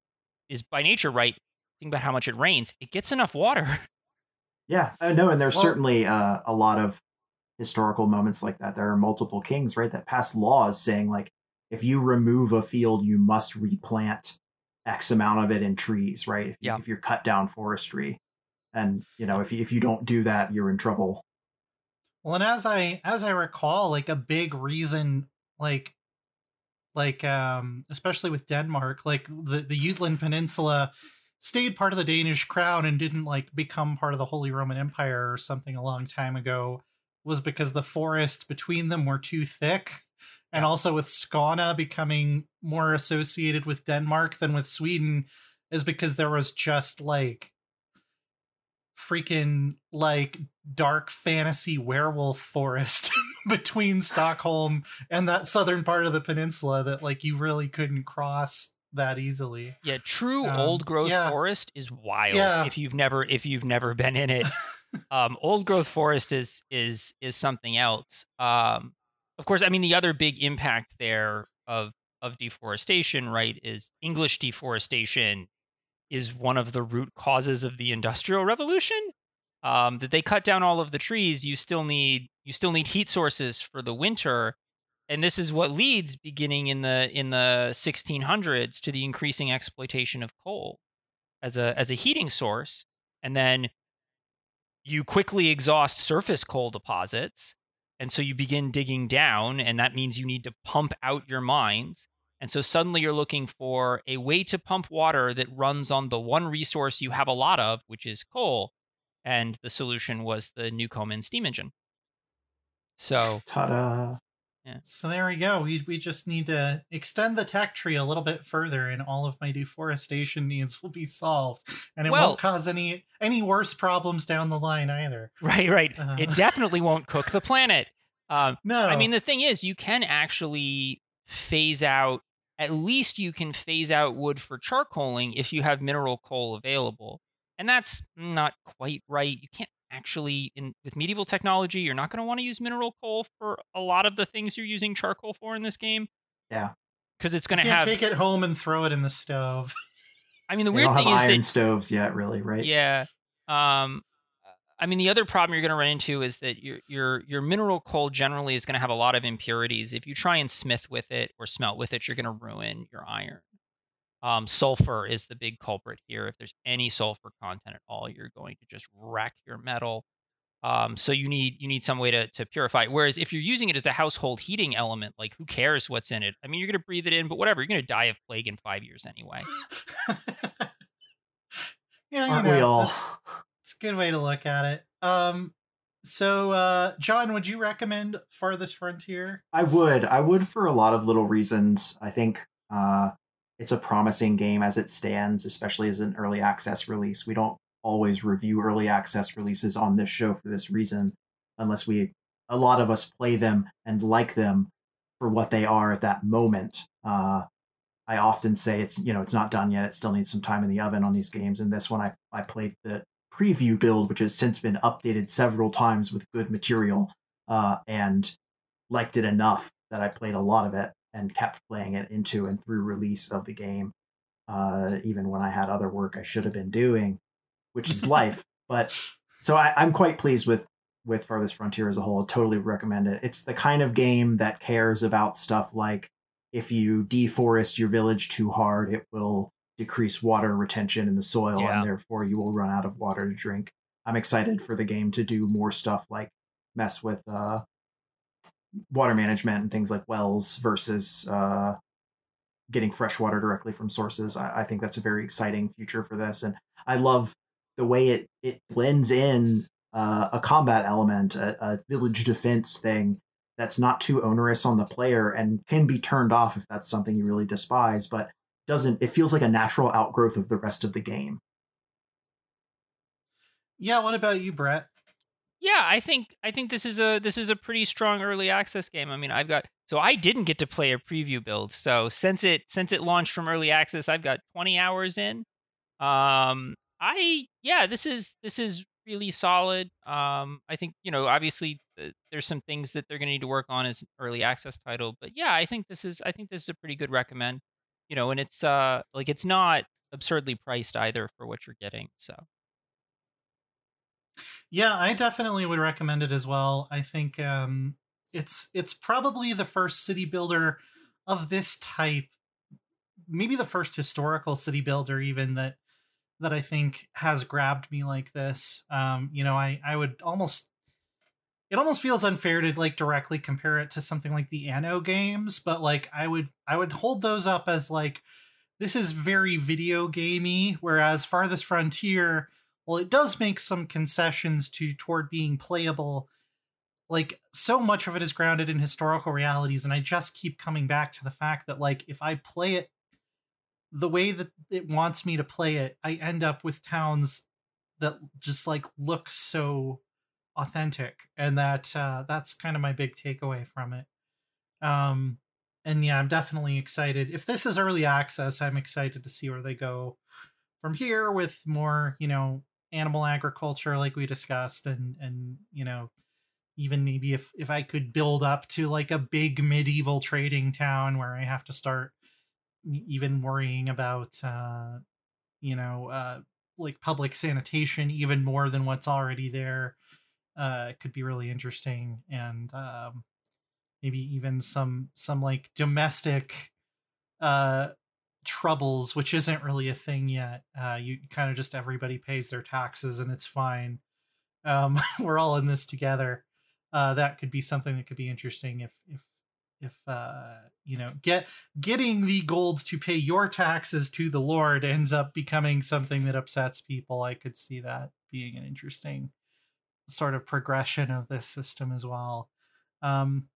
is by nature, right? Think about how much it rains, it gets enough water. Yeah, I know, and there's well, certainly uh, a lot of historical moments like that. There are multiple kings, right, that passed laws saying like, if you remove a field, you must replant X amount of it in trees, right? If, yeah. if you're cut down forestry, and you know, if you, if you don't do that, you're in trouble. Well, and as I as I recall, like a big reason, like like um especially with Denmark, like the the Jutland Peninsula stayed part of the Danish crown and didn't like become part of the Holy Roman Empire or something a long time ago was because the forests between them were too thick. and also with Skåne becoming more associated with Denmark than with Sweden is because there was just like freaking like dark fantasy werewolf forest between Stockholm and that southern part of the peninsula that like you really couldn't cross that easily. Yeah, true Um, old growth yeah. forest is wild. Yeah. If you've never if you've never been in it, um, old growth forest is is is something else. Um, of course, I mean the other big impact there of of deforestation, right, is English deforestation is one of the root causes of the industrial revolution. Um, that they cut down all of the trees, you still need you still need heat sources for the winter, and this is what leads beginning in the in the 1600s to the increasing exploitation of coal as a as a heating source. And then you quickly exhaust surface coal deposits. And so you begin digging down and that means you need to pump out your mines. And so suddenly you're looking for a way to pump water that runs on the one resource you have a lot of which is coal. And the solution was the Newcomen steam engine. So Ta-da! So there we go. We we just need to extend the tech tree a little bit further, and all of my deforestation needs will be solved, and it Well- won't cause any any worse problems down the line either. right right Uh. it definitely won't cook the planet um, No, I mean, the thing is, you can actually phase out. At least you can phase out wood for charcoaling if you have mineral coal available, and that's not quite right. You can't actually, in with medieval technology, you're not going to want to use mineral coal for a lot of the things you're using charcoal for in this game. Yeah. because it's going to have. take it home and throw it in the stove. I mean, the They weird don't thing have is iron that stoves yet, really, right? Yeah. Um I mean the other problem you're going to run into is that your your your mineral coal generally is going to have a lot of impurities. If you try and smith with it or smelt with it, you're going to ruin your iron. Um, sulfur is the big culprit here. If there's any sulfur content at all, you're going to just wreck your metal. Um, so you need you need some way to to purify it. Whereas if you're using it as a household heating element, like who cares what's in it? I mean, you're going to breathe it in, but whatever. You're going to die of plague in five years anyway. yeah, you Aren't know, we all? It's a good way to look at it. Um, so uh, Jon, would you recommend Farthest Frontier? I would. I would for a lot of little reasons. I think uh, it's a promising game as it stands, especially as an early access release. We don't always review early access releases on this show for this reason, unless we, a lot of us play them and like them for what they are at that moment. Uh, I often say it's you know it's not done yet. It still needs some time in the oven on these games. And this one, I I played the preview build, which has since been updated several times with good material, uh, and liked it enough that I played a lot of it and kept playing it into and through release of the game, uh, even when I had other work I should have been doing, which is life. But so I, I'm quite pleased with with Farthest Frontier as a whole. I totally recommend it. It's the kind of game that cares about stuff like if you deforest your village too hard, it will decrease water retention in the soil Yeah. and therefore you will run out of water to drink. I'm excited for the game to do more stuff like mess with uh, water management and things like wells versus uh, getting fresh water directly from sources. I, I think that's a very exciting future for this, and I love the way it it blends in uh, a combat element, a, a village defense thing that's not too onerous on the player and can be turned off if that's something you really despise, but doesn't. It feels like a natural outgrowth of the rest of the game. Yeah, what about you, Bret? Yeah, I think I think this is a this is a pretty strong early access game. I mean, I've got so I didn't get to play a preview build. So since it since it launched from early access, I've got 20 hours in. Um I yeah, this is this is really solid. Um I think, you know, obviously uh, there's some things that they're going to need to work on as an early access title, but yeah, I think this is I think this is a pretty good recommend. You know, and it's uh like it's not absurdly priced either for what you're getting. So Yeah, I definitely would recommend it as well. I think um, it's it's probably the first city builder of this type, maybe the first historical city builder even that that I think has grabbed me like this. Um, you know, I I would almost it almost feels unfair to like directly compare it to something like the Anno games, but like I would I would hold those up as like this is very video gamey, whereas Farthest Frontier well, it does make some concessions to toward being playable. Like so much of it is grounded in historical realities and i just keep coming back to the fact that like if i play it the way that it wants me to play it i end up with towns that just like look so authentic and that uh that's kind of my big takeaway from it. Um and yeah i'm definitely excited. If this is early access i'm excited to see where they go from here with more you know animal agriculture like we discussed and and you know even maybe if if I could build up to like a big medieval trading town where I have to start even worrying about uh you know uh like public sanitation even more than what's already there uh could be really interesting. And um maybe even some some like domestic uh troubles which isn't really a thing yet uh you kind of just everybody pays their taxes and it's fine um we're all in this together uh, that could be something that could be interesting if if if uh, you know get getting the gold to pay your taxes to the Lord ends up becoming something that upsets people. I could see that being an interesting sort of progression of this system as well. Um,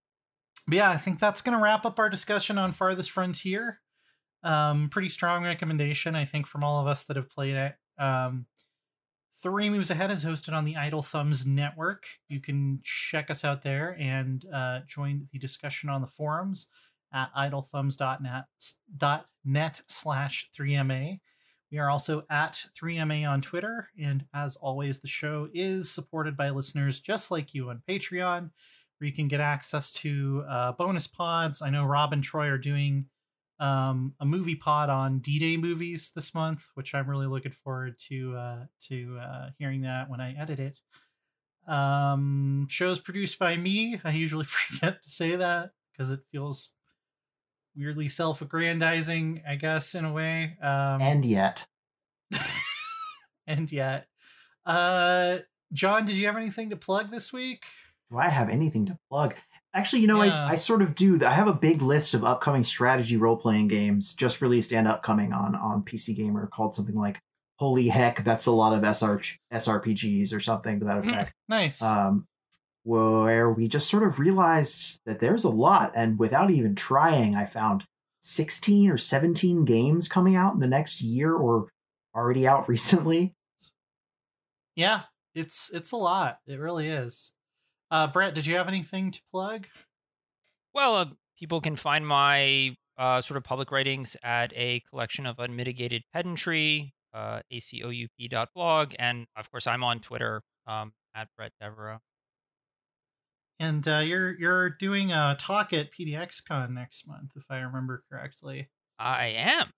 but yeah, I think that's going to wrap up our discussion on Farthest Frontier. Um, pretty strong recommendation, I think, from all of us that have played it. Um, Three Moves Ahead is hosted on the Idle Thumbs Network. You can check us out there and uh, join the discussion on the forums at idlethumbs.net net slash 3MA. We are also at 3MA on Twitter. And as always, the show is supported by listeners just like you on Patreon, where you can get access to uh, bonus pods. I know Rob and Troy are doing um, a movie pod on D-Day movies this month, which I'm really looking forward to uh, to uh, hearing that when I edit it. Um, shows produced by me. I usually forget to say that because it feels weirdly self-aggrandizing, I guess, in a way. Um, and yet, and yet, uh, Jon, did you have anything to plug this week? Do I have anything to plug? Actually, you know, yeah. I, I sort of do. I have a big list of upcoming strategy role playing games just released and upcoming on on PC Gamer called something like Holy Heck, that's a lot of SR, SRPGs or something to that Mm-hmm. effect. nice. Um, where we just sort of realized that there's a lot, and without even trying, I found 16 or 17 games coming out in the next year or already out recently. Yeah, it's it's a lot. It really is. Uh, Bret, did you have anything to plug? Well, uh, people can find my uh, sort of public writings at a collection of unmitigated pedantry, uh, acoup.blog, and of course, I'm on Twitter um, at Bret Devereaux. And uh, you're you're doing a talk at PDXCon next month, if I remember correctly. I am.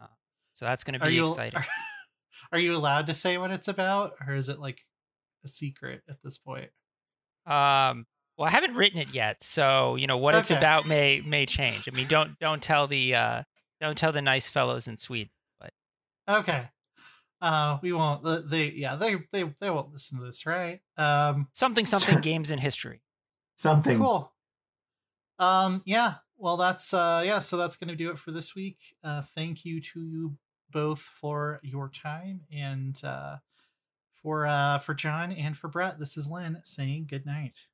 Uh, so that's going to be you, exciting. Are, are you allowed to say what it's about, or is it like a secret at this point? Um, well, I haven't written it yet, so you know what it's about may may change. I mean, don't don't tell the uh, don't tell the nice fellows in Sweden. But Okay. Uh, we won't. the- They yeah they they they won't listen to this, right? Um, Something something games in history. Something. cool. Um, yeah. Well, that's uh, yeah. So that's gonna do it for this week. Uh, thank you to you both for your time and uh, for uh for Jon and for Bret. This is Len saying good night.